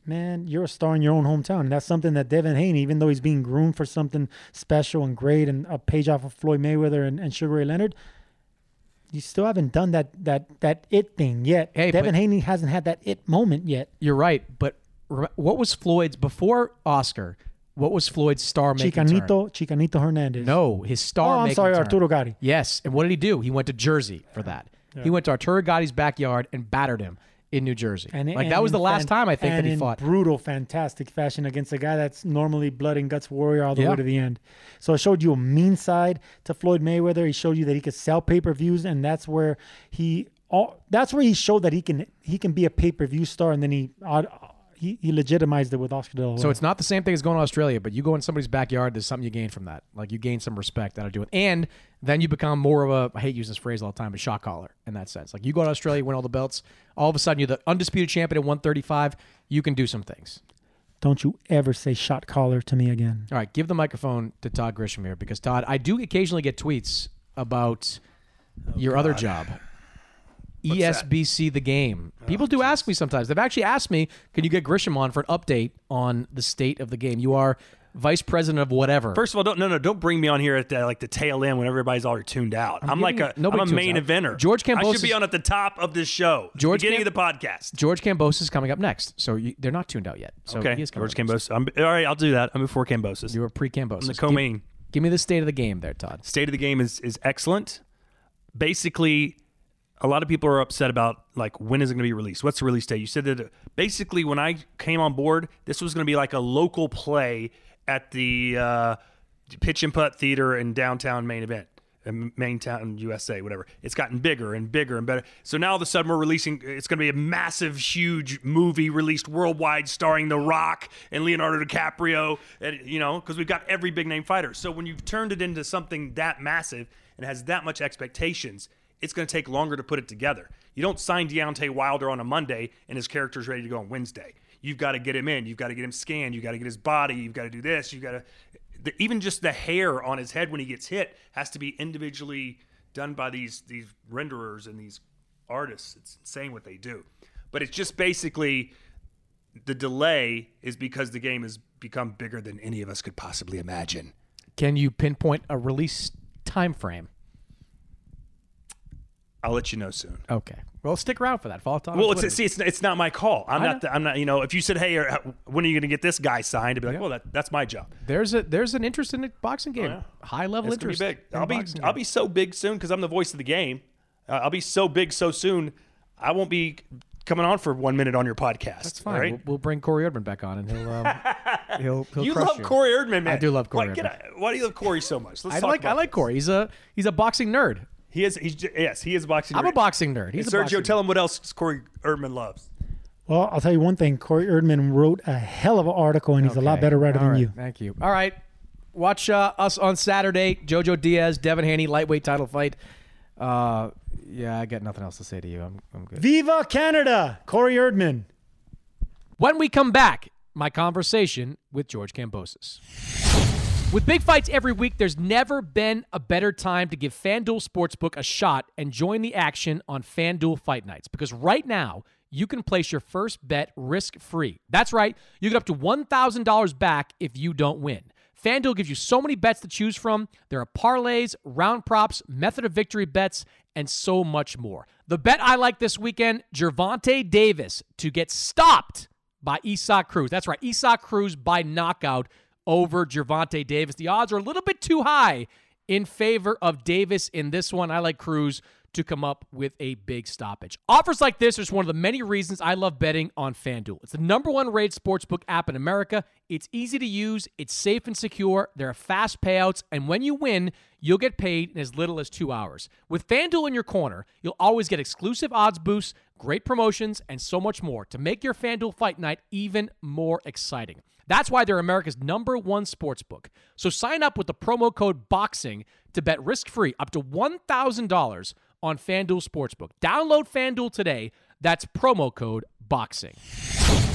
man, you're a star in your own hometown. And that's something that Devin Haney, even though he's being groomed for something special and great and a page off of Floyd Mayweather and, and Sugar Ray Leonard, you still haven't done that that that it thing yet. Hey, Devin Haney hasn't had that it moment yet. You're right, but what was Floyd's before Oscar? What was Floyd's star making turn? Chicanito, Chicanito Hernandez. No, his star. Oh, I'm sorry, turn. Arturo Gatti. Yes, and what did he do? He went to Jersey for that. He went to Arturo Gatti's backyard and battered him in New Jersey. And, like and that was the last fan- time I think that he in fought. brutal, fantastic fashion against a guy that's normally blood and guts warrior all the Yeah. way to the end. So it showed you a mean side to Floyd Mayweather. He showed you that he could sell pay per views, and that's where he all that's where he showed that he can he can be a pay per view star, and then he uh, he, he legitimized it with Oscar De La Hoya. So it's not the same thing as going to Australia, but you go in somebody's backyard, there's something you gain from that. Like you gain some respect out of doing, and then you become more of a. I hate using this phrase all the time, a shot caller in that sense. Like you go to Australia, win all the belts, all of a sudden you're the undisputed champion at 135. You can do some things. Don't you ever say shot caller to me again. All right, give the microphone to Todd Grisham here because Todd, I do occasionally get tweets about oh, your other job. ESBC the game. Oh, People do ask me sometimes. They've actually asked me, "Can you get Grisham on for an update on the state of the game?" You are vice president of whatever. First of all, don't no no don't bring me on here at the, like the tail end when everybody's already tuned out. I'm, like a nobody I'm a main out. eventer. George I should be on at the top of this show. George beginning Cam- of the podcast. George Cambos is coming up next, so you, they're not tuned out yet. So okay, he is George next. I'm, all right, I'll do that. I'm before Kambosos. You are pre-Cambos. I'm the co-main. Give, give me the state of the game there, Todd. State of the game is is excellent. Basically, a lot of people are upset about like when is it going to be released? What's the release date? You said that basically when I came on board, this was going to be like a local play at the uh, Pitch and Putt Theater in downtown Main Event. in Main Town, USA, whatever. It's gotten bigger and bigger and better. So now all of a sudden we're releasing. It's going to be a massive, huge movie released worldwide, starring The Rock and Leonardo DiCaprio. And you know, because we've got every big name fighter. So when you've turned it into something that massive and has that much expectations, it's going to take longer to put it together. You don't sign Deontay Wilder on a Monday and his character's ready to go on Wednesday. You've got to get him in. You've got to get him scanned. You've got to get his body. You've got to do this. You've got to. The, even just the hair on his head when he gets hit has to be individually done by these these renderers and these artists. It's insane what they do. But it's just basically the delay is because the game has become bigger than any of us could possibly imagine. Can you pinpoint a release time frame? I'll let you know soon. Okay. Well, stick around for that. Follow Todd. Well, it's see, it's, it's not my call. I'm I not. The, I'm not. You know, if you said, "Hey, uh, when are you going to get this guy signed?" I'd be like, "Well, that, that's my job." There's a there's an interest in the boxing game. yeah. High level It's interest. be big. in I'll be boxing I'll game. be so big soon because I'm the voice of the game. Uh, I'll be so big so soon. I won't be coming on for one minute on your podcast. That's fine. all right? We'll, we'll bring Corey Erdman back on, and he'll um, he'll, he'll you crush love you. Corey Erdman, man. I do love Corey Why, Erdman. get why do you love Corey so much? Let's I talk like about I like. Corey. He's a he's a boxing nerd. He is. He's j- yes. He is a boxing. Nerd. I'm a boxing nerd. He's And a Sergio, boxing tell him what else Corey Erdman loves. Well, I'll tell you one thing. Corey Erdman wrote a hell of an article, and he's a lot better writer All than right. you. Thank you. All right. Watch uh, us on Saturday. Jojo Diaz, Devin Haney, lightweight title fight. Uh, yeah, I got nothing else to say to you. I'm, I'm good. Viva Canada, Corey Erdman. When we come back, my conversation with George Kambosos. With big fights every week, there's never been a better time to give FanDuel Sportsbook a shot and join the action on FanDuel Fight Nights. Because right now, you can place your first bet risk free. That's right, you get up to $1,000 back if you don't win. FanDuel gives you so many bets to choose from. There are parlays, round props, method of victory bets, and so much more. The bet I like this weekend Gervonta Davis to get stopped by Isaac Cruz. That's right, Isaac Cruz by knockout over Gervonta Davis. The odds are a little bit too high in favor of Davis in this one. I like Cruz to come up with a big stoppage. Offers like this are just one of the many reasons I love betting on FanDuel. It's the number one rated sportsbook app in America. It's easy to use, it's safe and secure, there are fast payouts, and when you win, you'll get paid in as little as two hours. With FanDuel in your corner, you'll always get exclusive odds boosts, great promotions, and so much more to make your FanDuel fight night even more exciting. That's why they're America's number one sports book. So sign up with the promo code BOXING to bet risk free up to $1,000 on FanDuel Sportsbook. Download FanDuel today. That's promo code BOXING.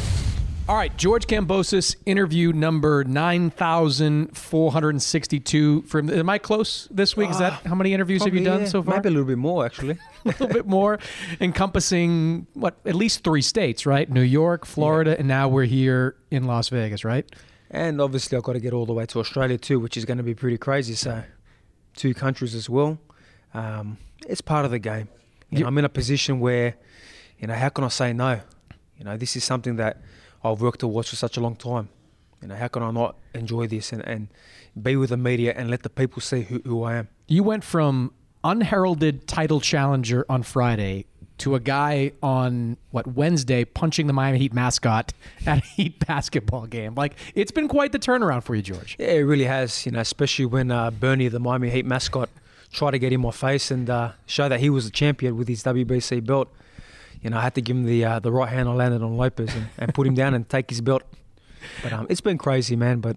All right, George Kambosos, interview number 9,462. From Am I close this week? Is that how many interviews have you done yeah. so far? Maybe a little bit more, actually. a little bit more, encompassing what at least three states, right? New York, Florida, and now we're here in Las Vegas, right? And obviously, I've got to get all the way to Australia too, which is going to be pretty crazy. So, two countries as well. Um, it's part of the game. You know, I'm in a position where, you know, how can I say no? You know, this is something that I've worked towards for such a long time. You know, how can I not enjoy this and, and be with the media and let the people see who, who I am? You went from unheralded title challenger on Friday to a guy on what Wednesday punching the Miami Heat mascot at a Heat basketball game. Like it's been quite the turnaround for you, George. Yeah, it really has. You know, especially when uh, Bernie, the Miami Heat mascot, tried to get in my face and uh, show that he was the champion with his WBC belt. You know, I had to give him the uh, the right hand I landed on Lopez and, and put him down and take his belt. But um, it's been crazy, man. But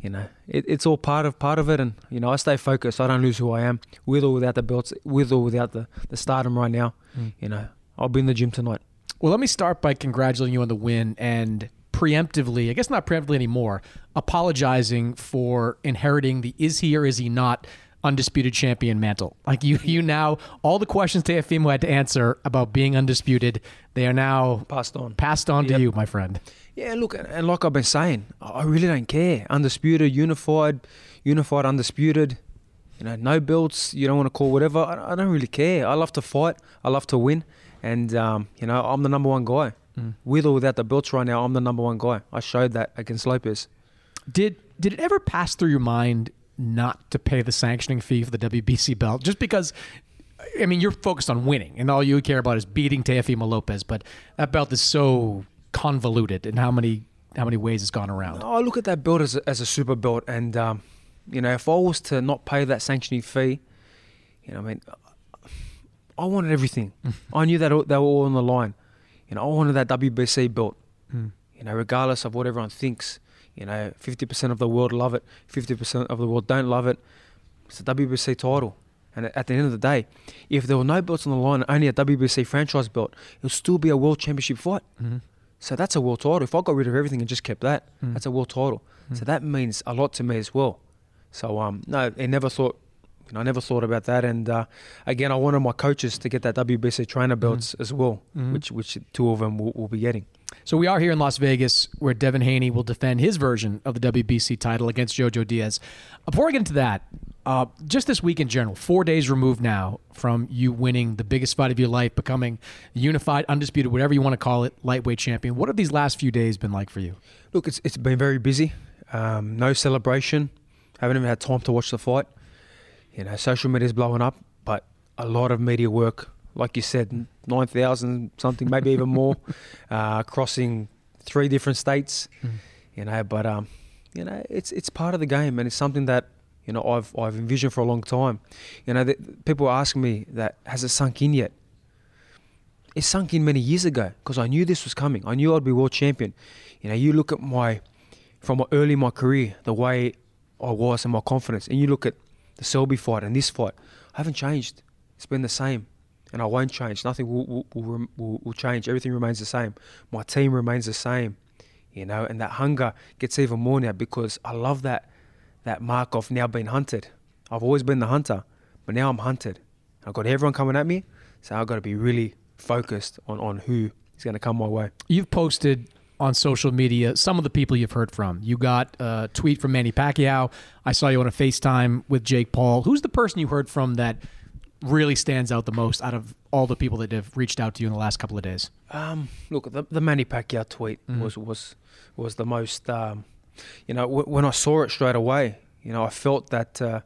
you know, it, it's all part of part of it, and you know, I stay focused. I don't lose who I am, with or without the belts, with or without the the stardom right now. Mm. You know, I'll be in the gym tonight. Well, let me start by congratulating you on the win and preemptively, I guess not preemptively anymore, apologizing for inheriting the is he or is he not undisputed champion mantle. Like you, you now all the questions Teofimo had to answer about being undisputed, they are now passed on, passed on to you, my friend. Yeah, look, and like I've been saying, I really don't care. Undisputed, unified, unified, undisputed. You know, no belts. You don't want to call whatever. I, I don't really care. I love to fight. I love to win, and um, you know, I'm the number one guy. Mm. With or without the belts right now, I'm the number one guy. I showed that against Lopez. Did did it ever pass through your mind not to pay the sanctioning fee for the WBC belt just because? I mean, you're focused on winning, and all you care about is beating Teofimo Lopez. But that belt is so convoluted, and how many how many ways it's gone around. I look at that belt as a, as a super belt, and um, you know, if I was to not pay that sanctioning fee, you know, I mean, I wanted everything. I knew that they were all on the line. You know, I wanted that WBC belt. Hmm. You know, regardless of what everyone thinks. You know, fifty percent of the world love it, fifty percent of the world don't love it. It's a WBC title. And at the end of the day, if there were no belts on the line, only a WBC franchise belt, it would still be a world championship fight. Mhm. So that's a world title. If I got rid of everything and just kept that, Mm. that's a world title. So that means a lot to me as well. So um, no, I never thought, you know, I never thought about that. And uh, again, I wanted my coaches to get that WBC trainer belts as well, Mhm. which which two of them will, will be getting. So we are here in Las Vegas, where Devin Haney will defend his version of the WBC title against Jojo Diaz. Uh, Before I get into that, uh, just this week in general, four days removed now from you winning the biggest fight of your life, becoming unified, undisputed, whatever you want to call it, lightweight champion. What have these last few days been like for you? Look, it's it's been very busy. Um, no celebration. Haven't even had time to watch the fight. You know, social media's blowing up, but a lot of media work, like you said, nine thousand something, maybe even more, uh, crossing three different states. Mm. You know, but um, you know, it's it's part of the game, and it's something that you know I've I've envisioned for a long time. You know, that people ask me that has it sunk in yet? It sunk in many years ago because I knew this was coming. I knew I'd be world champion. You know, you look at my from early in my career, the way I was and my confidence, and you look at the Selby fight and this fight, I haven't changed. It's been the same, and I won't change. Nothing will will, will, will, will change. Everything remains the same. My team remains the same, you know, and that hunger gets even more now because I love that that mark of now being hunted. I've always been the hunter, but now I'm hunted. I've got everyone coming at me, so I've got to be really focused on, on who is going to come my way. You've posted on social media some of the people you've heard from. You got a tweet from Manny Pacquiao. I saw you on a FaceTime with Jake Paul. Who's the person you heard from that really stands out the most out of all the people that have reached out to you in the last couple of days? Um, look, the, the Manny Pacquiao tweet Mhm. was was was the most. Um, you know, w- when I saw it straight away, you know, I felt that uh,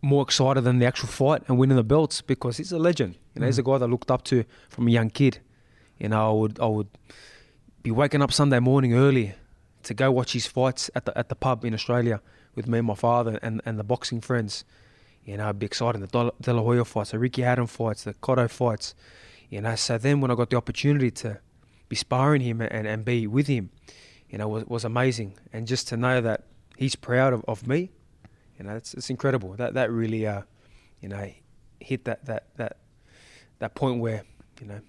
more excited than the actual fight and winning the belts because he's a legend. You know, he's a guy that I looked up to from a young kid. You know, I would I would be waking up Sunday morning early to go watch his fights at the at the pub in Australia with me and my father and, and the boxing friends. You know, I'd be excited. The Del- De La Hoya fights, the Ricky Hatton fights, the Cotto fights. You know, so then when I got the opportunity to be sparring him and, and be with him, you know, was, was amazing. And just to know that he's proud of, of me, you know, it's, it's incredible. That that really, uh, you know, hit that, that that that point where, you know,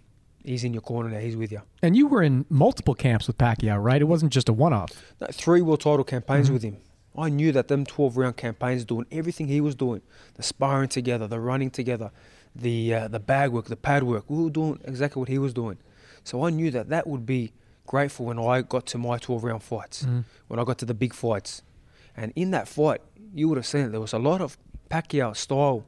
he's in your corner now. He's with you. And you were in multiple camps with Pacquiao, right? It wasn't just a one-off. No, three world title campaigns Mhm. with him. I knew that them 12 round campaigns doing everything he was doing, the sparring together, the running together, the uh, the bag work, the pad work. We were doing exactly what he was doing. So I knew that that would be grateful when I got to my 12 round fights, Mhm. when I got to the big fights. And in that fight, you would have seen it, there was a lot of Pacquiao style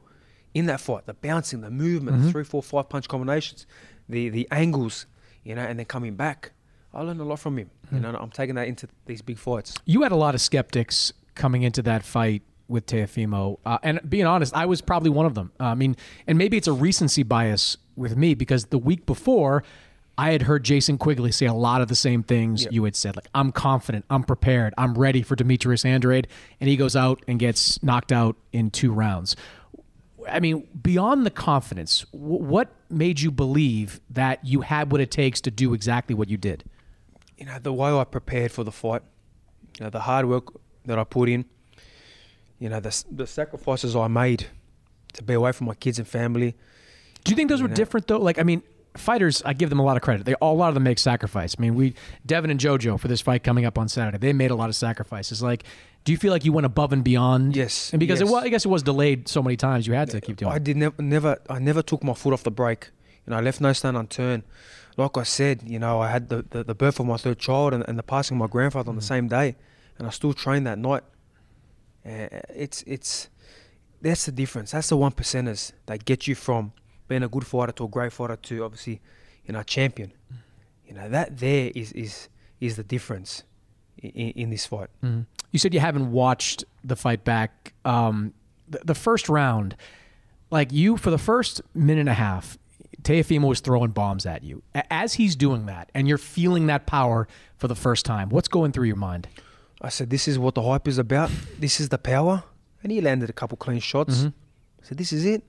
in that fight, the bouncing, the movement, the Mhm. three, four, five punch combinations, the the angles, you know, and then coming back. I learned a lot from him. You know, I'm taking that into these big fights. You had a lot of skeptics coming into that fight with Teofimo, uh, and being honest, I was probably one of them. Uh, I mean, and maybe it's a recency bias with me because the week before, I had heard Jason Quigley say a lot of the same things Yeah. you had said. Like, I'm confident, I'm prepared, I'm ready for Demetrius Andrade, and he goes out and gets knocked out in two rounds. I mean, beyond the confidence, w- what made you believe that you had what it takes to do exactly what you did? You know, the way I prepared for the fight, you know, the hard work that I put in, you know, the, the sacrifices I made to be away from my kids and family. Do you think those were know. different though? Like, I mean, fighters, I give them a lot of credit. They all, a lot of them make sacrifice. I mean, we Devin and JoJo for this fight coming up on Saturday, they made a lot of sacrifices. Like, do you feel like you went above and beyond? Yes, And because it was, I guess it was delayed so many times, you had to keep doing. I it. did never, never, I never took my foot off the brake. You know, I left no stone unturned. Like I said, you know, I had the, the, the birth of my third child and, and the passing of my grandfather on the same day, and I still trained that night. Uh, it's it's that's the difference. That's the one percenters that get you from being a good fighter to a great fighter to obviously, you know, a champion. You know that there is is is the difference in, in this fight. Mhm. You said you haven't watched the fight back. Um, the, the first round, like you, for the first minute and a half, Teofimo was throwing bombs at you. As he's doing that, and you're feeling that power for the first time, what's going through your mind? I said, "This is what the hype is about. This is the power." And he landed a couple clean shots. Mhm. I said, "This is it.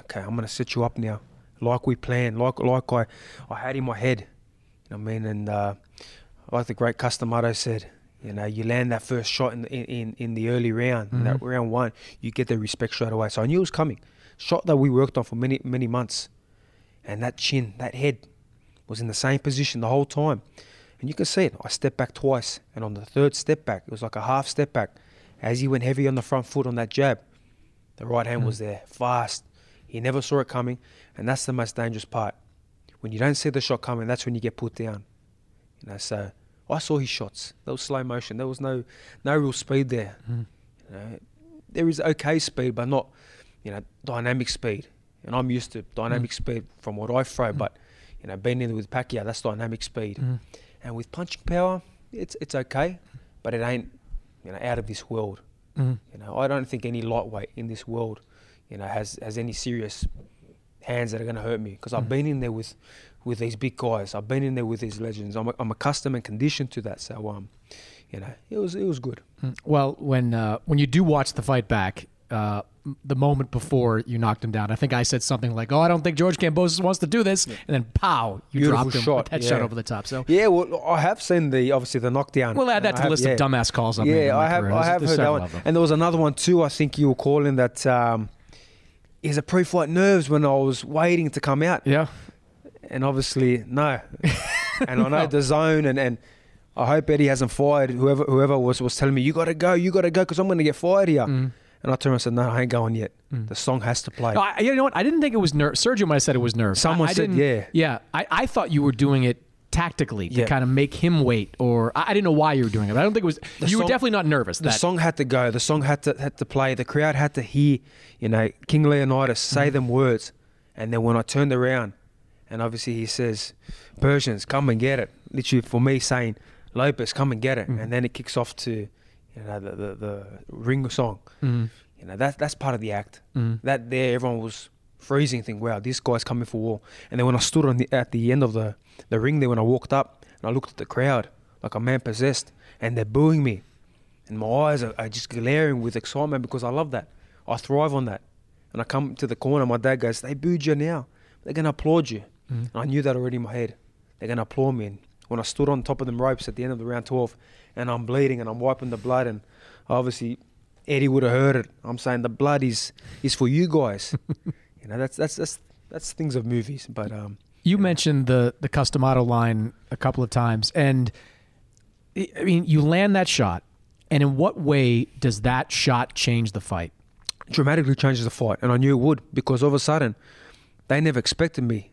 Okay, I'm gonna set you up now, like we planned, like like I, I had in my head. You know what I mean?" And uh, like the great Cus D'Amato said, you know, you land that first shot in the, in, in, the early round, in that round one, you get the respect straight away. So I knew it was coming. Shot that we worked on for many many months, and that chin, that head, was in the same position the whole time. And you can see it. I stepped back twice, and on the third step back, it was like a half step back. As he went heavy on the front foot on that jab, the right hand was there, fast. He never saw it coming, and that's the most dangerous part. When you don't see the shot coming, that's when you get put down. You know, so I saw his shots. There was slow motion. There was no no real speed there. Mhm. You know, there is okay speed, but not you know dynamic speed. And I'm used to dynamic speed from what I throw, but you know, being in with Pacquiao, that's dynamic speed. Mhm. And with punching power, it's it's okay, but it ain't you know out of this world. Mhm. You know, I don't think any lightweight in this world, you know, has has any serious hands that are going to hurt me because I've been in there with with these big guys. I've been in there with these legends. I'm, I'm accustomed and conditioned to that. So um, you know, it was it was good. Well, when uh, when you do watch the fight back, uh, the moment before you knocked him down, I think I said something like, "Oh, I don't think George Kambosos wants to do this," and then pow, you Beautiful dropped him shot, with that yeah. shot over the top. So Yeah, well, I have seen the obviously the knockdown. We'll add that to I the list of dumbass calls I've yeah, I have. career. I have there's heard that one, and there was another one too. I think you were calling that. Um, is a pre-flight nerves when I was waiting to come out. Yeah, and obviously no. and I know the zone, and and I hope Eddie hasn't fired whoever whoever was was telling me you got to go, you got to go, because I'm going to get fired here. And I turned around and said, no, I ain't going yet. The song has to play. No, I, you know what? I didn't think it was nerve. Sergio might have said it was nerve. Someone I, I said, yeah. yeah. I, I thought you were doing it tactically to Yeah. kind of make him wait, or I, I didn't know why you were doing it. I don't think it was. The you were definitely not nervous. The that, song had to go. The song had to had to play. The crowd had to hear, you know, King Leonidas say Mm-hmm. them words. And then when I turned around, and obviously he says, "Persians, come and get it." Literally for me saying, "Lopez, come and get it," Mm-hmm. and then it kicks off to, you know, the the, the ring song. Mhm. You know, that's that's part of the act. Mhm. That there, everyone was freezing, thinking, "Wow, this guy's coming for war." And then when I stood on the at the end of the the ring there, when I walked up and I looked at the crowd like a man possessed, and they're booing me, and my eyes are, are just glaring with excitement because I love that. I thrive on that. And I come to the corner, my dad goes, "They booed you now. They're gonna applaud you." Mhm. And I knew that already in my head. They're gonna applaud me. And when I stood on top of them ropes at the end of the round twelve, and I'm bleeding and I'm wiping the blood, and obviously Eddie would have heard it. I'm saying the blood is is for you guys. you know, that's that's that's that's things of movies. But um, You mentioned the the Cus D'Amato line a couple of times, and I I mean, you land that shot, and in what way does that shot change the fight? dramatically changes the fight, and I knew it would because all of a sudden, they never expected me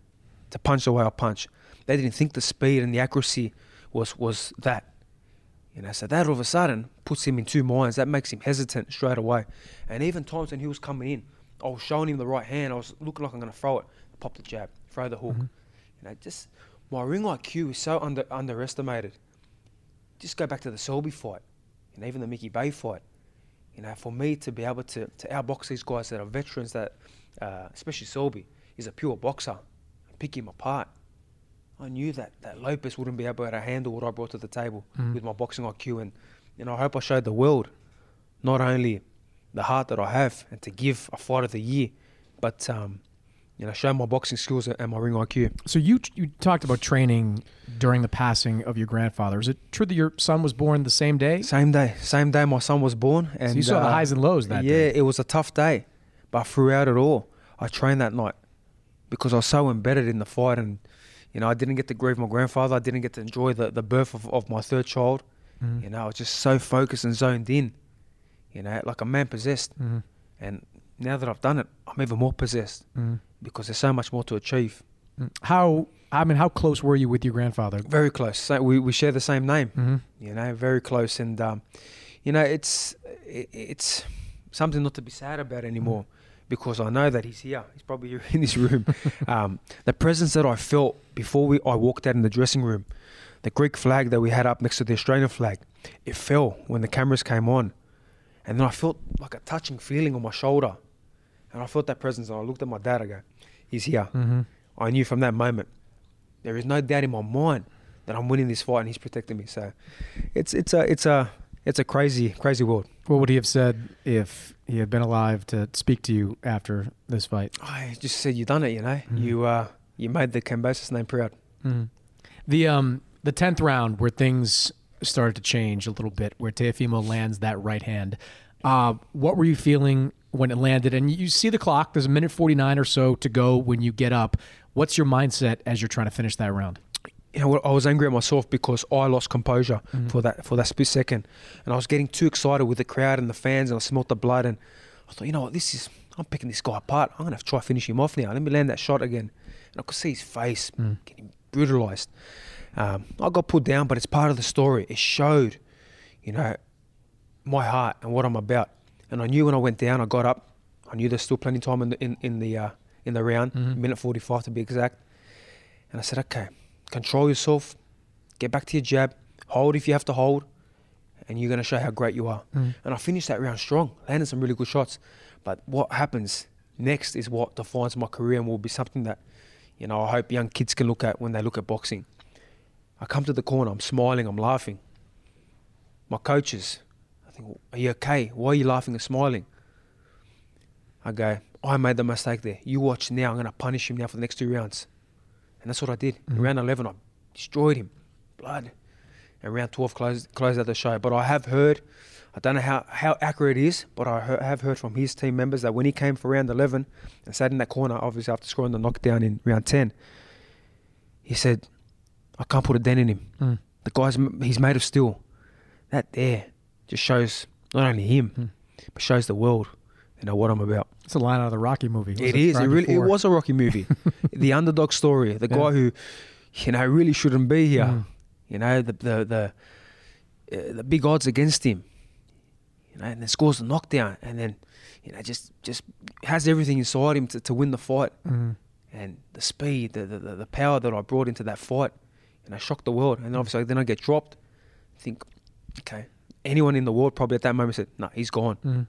to punch the way I punch. They didn't think the speed and the accuracy was was that. You know, so that all of a sudden puts him in two minds. That makes him hesitant straight away. And even times when he was coming in, I was showing him the right hand. I was looking like I'm going to throw it, pop the jab, throw the hook. You know, just my ring IQ is so under underestimated. Just go back to the Selby fight, and even the Mickey Bey fight you know, for me to be able to, to outbox these guys that are veterans, that uh, especially Selby is a pure boxer, pick him apart. I knew that, that Lopez wouldn't be able to handle what I brought to the table Mhm. with my boxing IQ, and you know, I hope I showed the world not only the heart that I have and to give a fight of the year, but um, you know, show my boxing skills and my ring IQ. So you you talked about training during the passing of your grandfather. Is it true that your son was born the same day? Same day, same day my son was born, and you saw the uh, highs and lows that yeah, day. Yeah, it was a tough day, but throughout it all, I trained that night because I was so embedded in the fight, and you know I didn't get to grieve my grandfather. I didn't get to enjoy the, the birth of, of my third child. Mhm. You know, I was just so focused and zoned in. You know, like a man possessed. Mhm. And now that I've done it, I'm even more possessed Mhm. because there's so much more to achieve. How I mean, how close were you with your grandfather? Very close. So we, we share the same name. Mhm. You know, very close. And um, you know, it's it, it's something not to be sad about anymore because I know that he's here. He's probably in this room. um, the presence that I felt before we I walked out in the dressing room, the Greek flag that we had up next to the Australian flag, it fell when the cameras came on, and then I felt like a touching feeling on my shoulder, and I felt that presence. And I looked at my dad. I go, "He's here." Mhm. I knew from that moment there is no doubt in my mind that I'm winning this fight and he's protecting me. So it's it's a it's a it's a crazy crazy world. What would he have said if he had been alive to speak to you after this fight? I just said you done it. You know, you uh you made the Kambosos name proud. Mhm. The um the tenth round where things started to change a little bit, where Teofimo lands that right hand. Uh, what were you feeling when it landed? And you see the clock. There's a minute forty nine or so to go when you get up. What's your mindset as you're trying to finish that round? You know, I was angry at myself because I lost composure for that for that split second, and I was getting too excited with the crowd and the fans, and I smelt the blood, and I thought, you know what, this is I'm picking this guy apart. I'm gonna have to try finish him off now. Let me land that shot again, and I could see his face getting brutalized. Um, I got pulled down, but it's part of the story. It showed, you know, my heart and what I'm about. And I knew when I went down, I got up. I knew there's still plenty of time in the in, in the uh, in the round, minute 45 to be exact. And I said, okay, control yourself, get back to your jab, hold if you have to hold, and you're going to show how great you are. Mm. And I finished that round strong, landed some really good shots. But what happens next is what defines my career and will be something that, you know, I hope young kids can look at when they look at boxing. I come to the corner, I'm smiling, I'm laughing. My coaches, I think, are you okay? Why are you laughing and smiling? I go, I made the mistake there. You watch now, I'm going to punish him now for the next two rounds. And that's what I did. In Mm-hmm. round 11, I destroyed him. Blood. And round 12 closed, closed out the show. But I have heard, I don't know how, how accurate it is, but I he- have heard from his team members that when he came for round 11 and sat in that corner, obviously after scoring the knockdown in round 10, he said, I can't put a dent in him. Mm. The guy's, he's made of steel. That there just shows not only him, but shows the world, you know, what I'm about. It's a line out of the Rocky movie. It is. It really. It was a Rocky movie. the underdog story. The Yeah. guy who, you know, really shouldn't be here. Mm. You know, the the the uh, the big odds against him. You know, and then scores the knockdown, and then, you know, just just has everything inside him to, to win the fight. Mhm. And the speed, the, the the power that I brought into that fight, and I shocked the world. And obviously, then I get dropped. I think, okay, anyone in the world probably at that moment said, "No, he's gone." Mhm.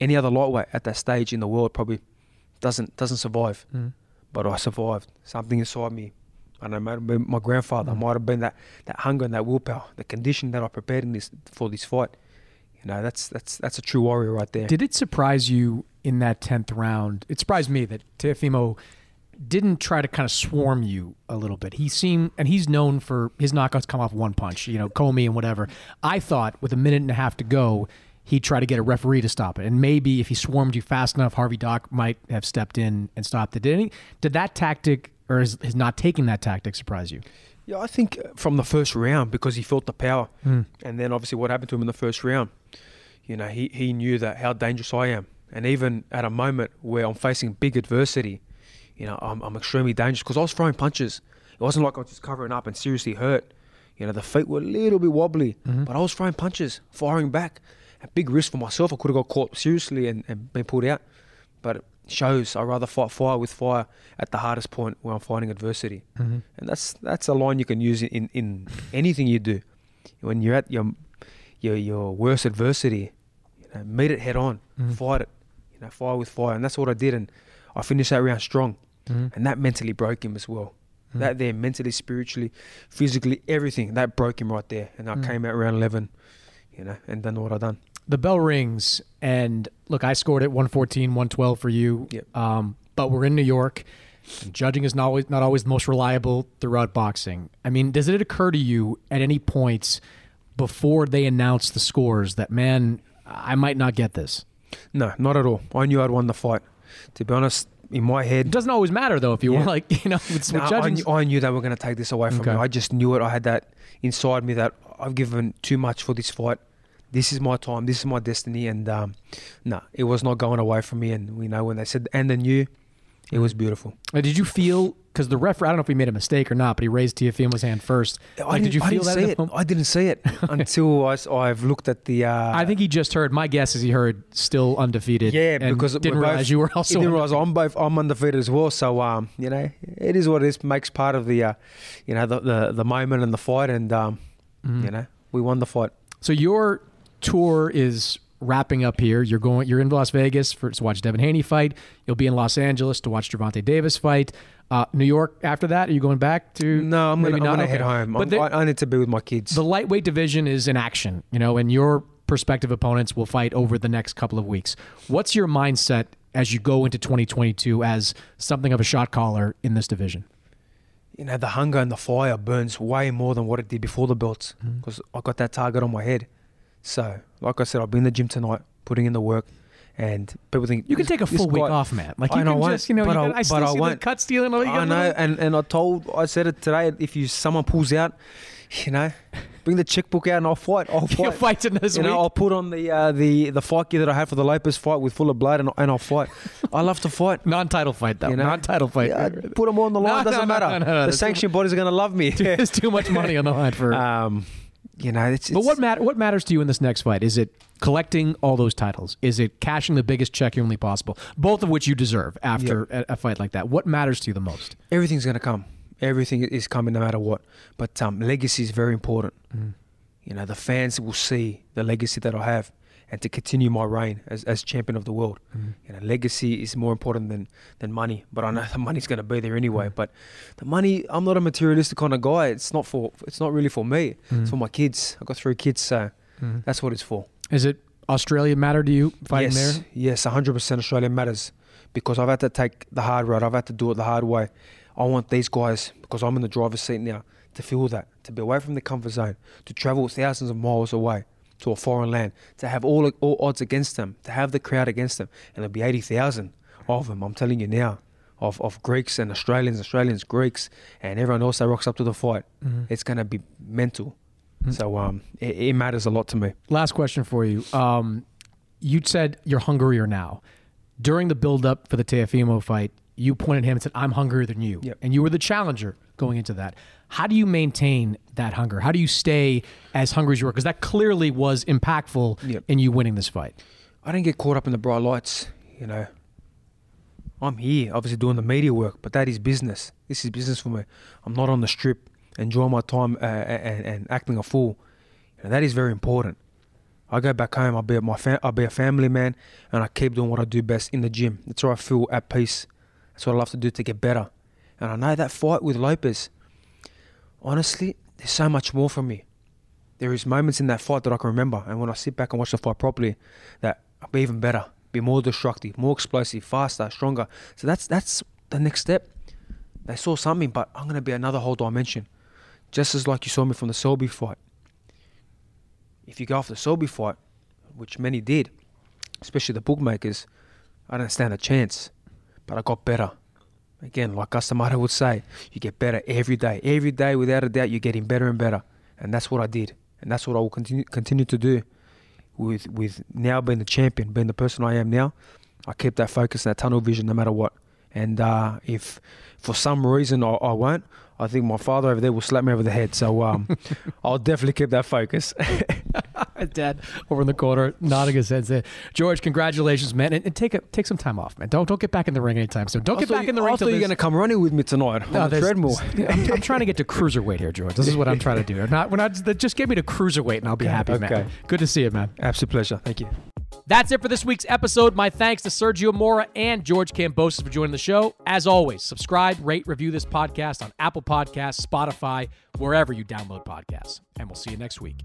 Any other lightweight at that stage in the world probably doesn't doesn't survive. Mm. But I survived. Something inside me. I know might have been my grandfather. Mm. Might have been that, that hunger and that willpower, the condition that I prepared in this for this fight. You know, that's that's that's a true warrior right there. Did it surprise you in that tenth round? It surprised me that Teofimo didn't try to kind of swarm you a little bit. He seemed, and he's known for his knockouts come off one punch, you know, Commey and whatever. I thought with a minute and a half to go, he'd try to get a referee to stop it, and maybe if he swarmed you fast enough, Harvey Dock might have stepped in and stopped it. Did any, did that tactic or his, his not taking that tactic surprise you? Yeah, I think uh, from the first round because he felt the power, Mm. and then obviously what happened to him in the first round. You know, he he knew that how dangerous I am, and even at a moment where I'm facing big adversity, you know, I'm I'm extremely dangerous because I was throwing punches. It wasn't like I was just covering up and seriously hurt. You know, the feet were a little bit wobbly, Mhm. but I was throwing punches, firing back. A big risk for myself. I could have got caught seriously and, and been pulled out. But it shows I rather fight fire with fire at the hardest point where I'm fighting adversity. Mhm. And that's that's a line you can use in, in anything you do. When you're at your your your worst adversity, you know, meet it head on, Mhm. fight it. You know, fire with fire. And that's what I did and I finished that round strong. Mhm. And that mentally broke him as well. Mhm. That there mentally, spiritually, physically, everything, that broke him right there. And I Mm. came out round eleven, you know, and done what I done. The bell rings and look i scored at 114 112 for you Yep. um, but we're in new york and judging is not always not always the most reliable throughout boxing i mean does it occur to you at any points before they announce the scores that man i might not get this No, not at all. I knew I'd won the fight. To be honest, in my head, it doesn't always matter though if you Yeah. want like you know with, No, with I, judging knew, I knew they were going to take this away from Okay. me. I just knew it. I had that inside me that I've given too much for this fight. This is my time. This is my destiny. And um, no, it was not going away from me. And we know when they said and then you, it was beautiful. Uh, did you feel because the referee i don't know if he made a mistake or not but he raised Teofimo's hand first like did you I feel didn't that see it. I didn't see it until I, have looked at the. Uh, I think he just heard. My guess is he heard still undefeated. Yeah, because didn't realize both, you were also. didn't realize I'm both. I'm undefeated as well. So um, you know, it is what it is. Makes part of the, uh, you know, the, the the moment and the fight, and um, Mhm. you know, we won the fight. So your tour is wrapping up here. You're going. You're in Las Vegas for to watch Devin Haney fight. You'll be in Los Angeles to watch Gervonta Davis fight. Uh, New York after that. Are you going back to? No, I'm I'm not? gonna head home. But there- I, need to be with my kids. the lightweight division is in action. You know, and your prospective opponents will fight over the next couple of weeks. What's your mindset as you go into 2022 as something of a shot caller in this division? you know, the hunger and the fire burns way more than what it did before the belts Mm-hmm. because I got that target on my head. So, like I said, I'll be in the gym tonight, putting in the work, and people think You can take a full week guy- off, Matt. Like I you know, can I just, you know, but you I- I but still I see the cut stealing. All you got I know, and, and I told, I said it today. If you someone pulls out, you know, bring the checkbook out and I'll fight. I'll fight. You're fighting this you know, week? I'll put on the uh, the the fight gear that I had for the Lopez fight with full of blood, and, and I'll fight. I love to fight. Non-title fight though. You know? Non-title fight. Yeah, put them all on the line. no, doesn't no, matter. no, no, no, the that's sanction bodies are going to love me. There's too much money on the line for. um, you know, it's, but it's- what matter? What matters to you in this next fight? Is it collecting all those titles? Is it cashing the biggest check humanly possible? Both of which you deserve after a, a fight like that. What matters to you the most? everything's going to come. Everything is coming no matter what. But um, legacy is very important. Mm. You know, the fans will see the legacy that I have, and to continue my reign as, as champion of the world. Mm-hmm. You know, legacy is more important than than money. But I know the money's going to be there anyway. Mm-hmm. But the money, I'm not a materialistic kind of guy. It's not for. It's not really for me. Mhm. It's for my kids. I've got three kids, so Mhm. that's what it's for. Is it Australia matter to you fighting yes, there? Yes, 100% Australia matters because I've had to take the hard road. I've had to do it the hard way. I want these guys, because I'm in the driver's seat now, to feel that, to be away from the comfort zone, to travel thousands of miles away to a foreign land, to have all, all odds against them, to have the crowd against them. And there'll be 80,000 of them, I'm telling you now, of, of Greeks and Australians, Australians, Greeks, and everyone else that rocks up to the fight. Mhm. It's going to be mental. Mhm. So um, it, it matters a lot to me. Last question for you. Um, you said you're hungrier now. During the build-up for the Teofimo fight, you pointed him and said, "I'm hungrier than you," Yep. and you were the challenger going into that. How do you maintain that hunger? How do you stay as hungry as you were? Because that clearly was impactful Yep. in you winning this fight. I didn't get caught up in the bright lights, you know. I'm here, obviously doing the media work, but that is business. This is business for me. I'm not on the strip enjoying my time uh, and, and acting a fool. You know, that is very important. I go back home. I'll be my fam- I'll be a family man, and I keep doing what I do best in the gym. That's where I feel at peace. That's what I love to do to get better. And I know that fight with Lopez. Honestly, there's so much more for me. There is moments in that fight that I can remember, and when I sit back and watch the fight properly, that I'll be even better, be more destructive, more explosive, faster, stronger. So that's that's the next step. They saw something, but I'm gonna be another whole dimension, just as like you saw me from the Selby fight. If you go off the Selby fight, which many did, especially the bookmakers, I don't stand a chance, but I got better. Again, like Cus D'Amato would say, you get better every day. Every day, without a doubt, you're getting better and better. And that's what I did. And that's what I will continue continue to do with with now being the champion, being the person I am now. I keep that focus and that tunnel vision no matter what. And uh, if for some reason I, I won't, I think my father over there will slap me over the head. So um, I'll definitely keep that focus. Dad over in the corner nodding his head. Saying, George, congratulations, man, and, and take a, take some time off, man. Don't don't get back in the ring anytime soon. Don't I get back in the ring. till you're going to come running with me tonight on the treadmill. I'm, I'm trying to get to cruiserweight here, George. This is what I'm trying to do. Not when I just get me to cruiserweight, and I'll be happy, Okay. man. Good to see you, man. Absolute pleasure. Thank you. That's it for this week's episode. My thanks to Sergio Mora and George Kambosos for joining the show. As always, subscribe, rate, review this podcast on Apple Podcasts, Spotify, wherever you download podcasts. And we'll see you next week.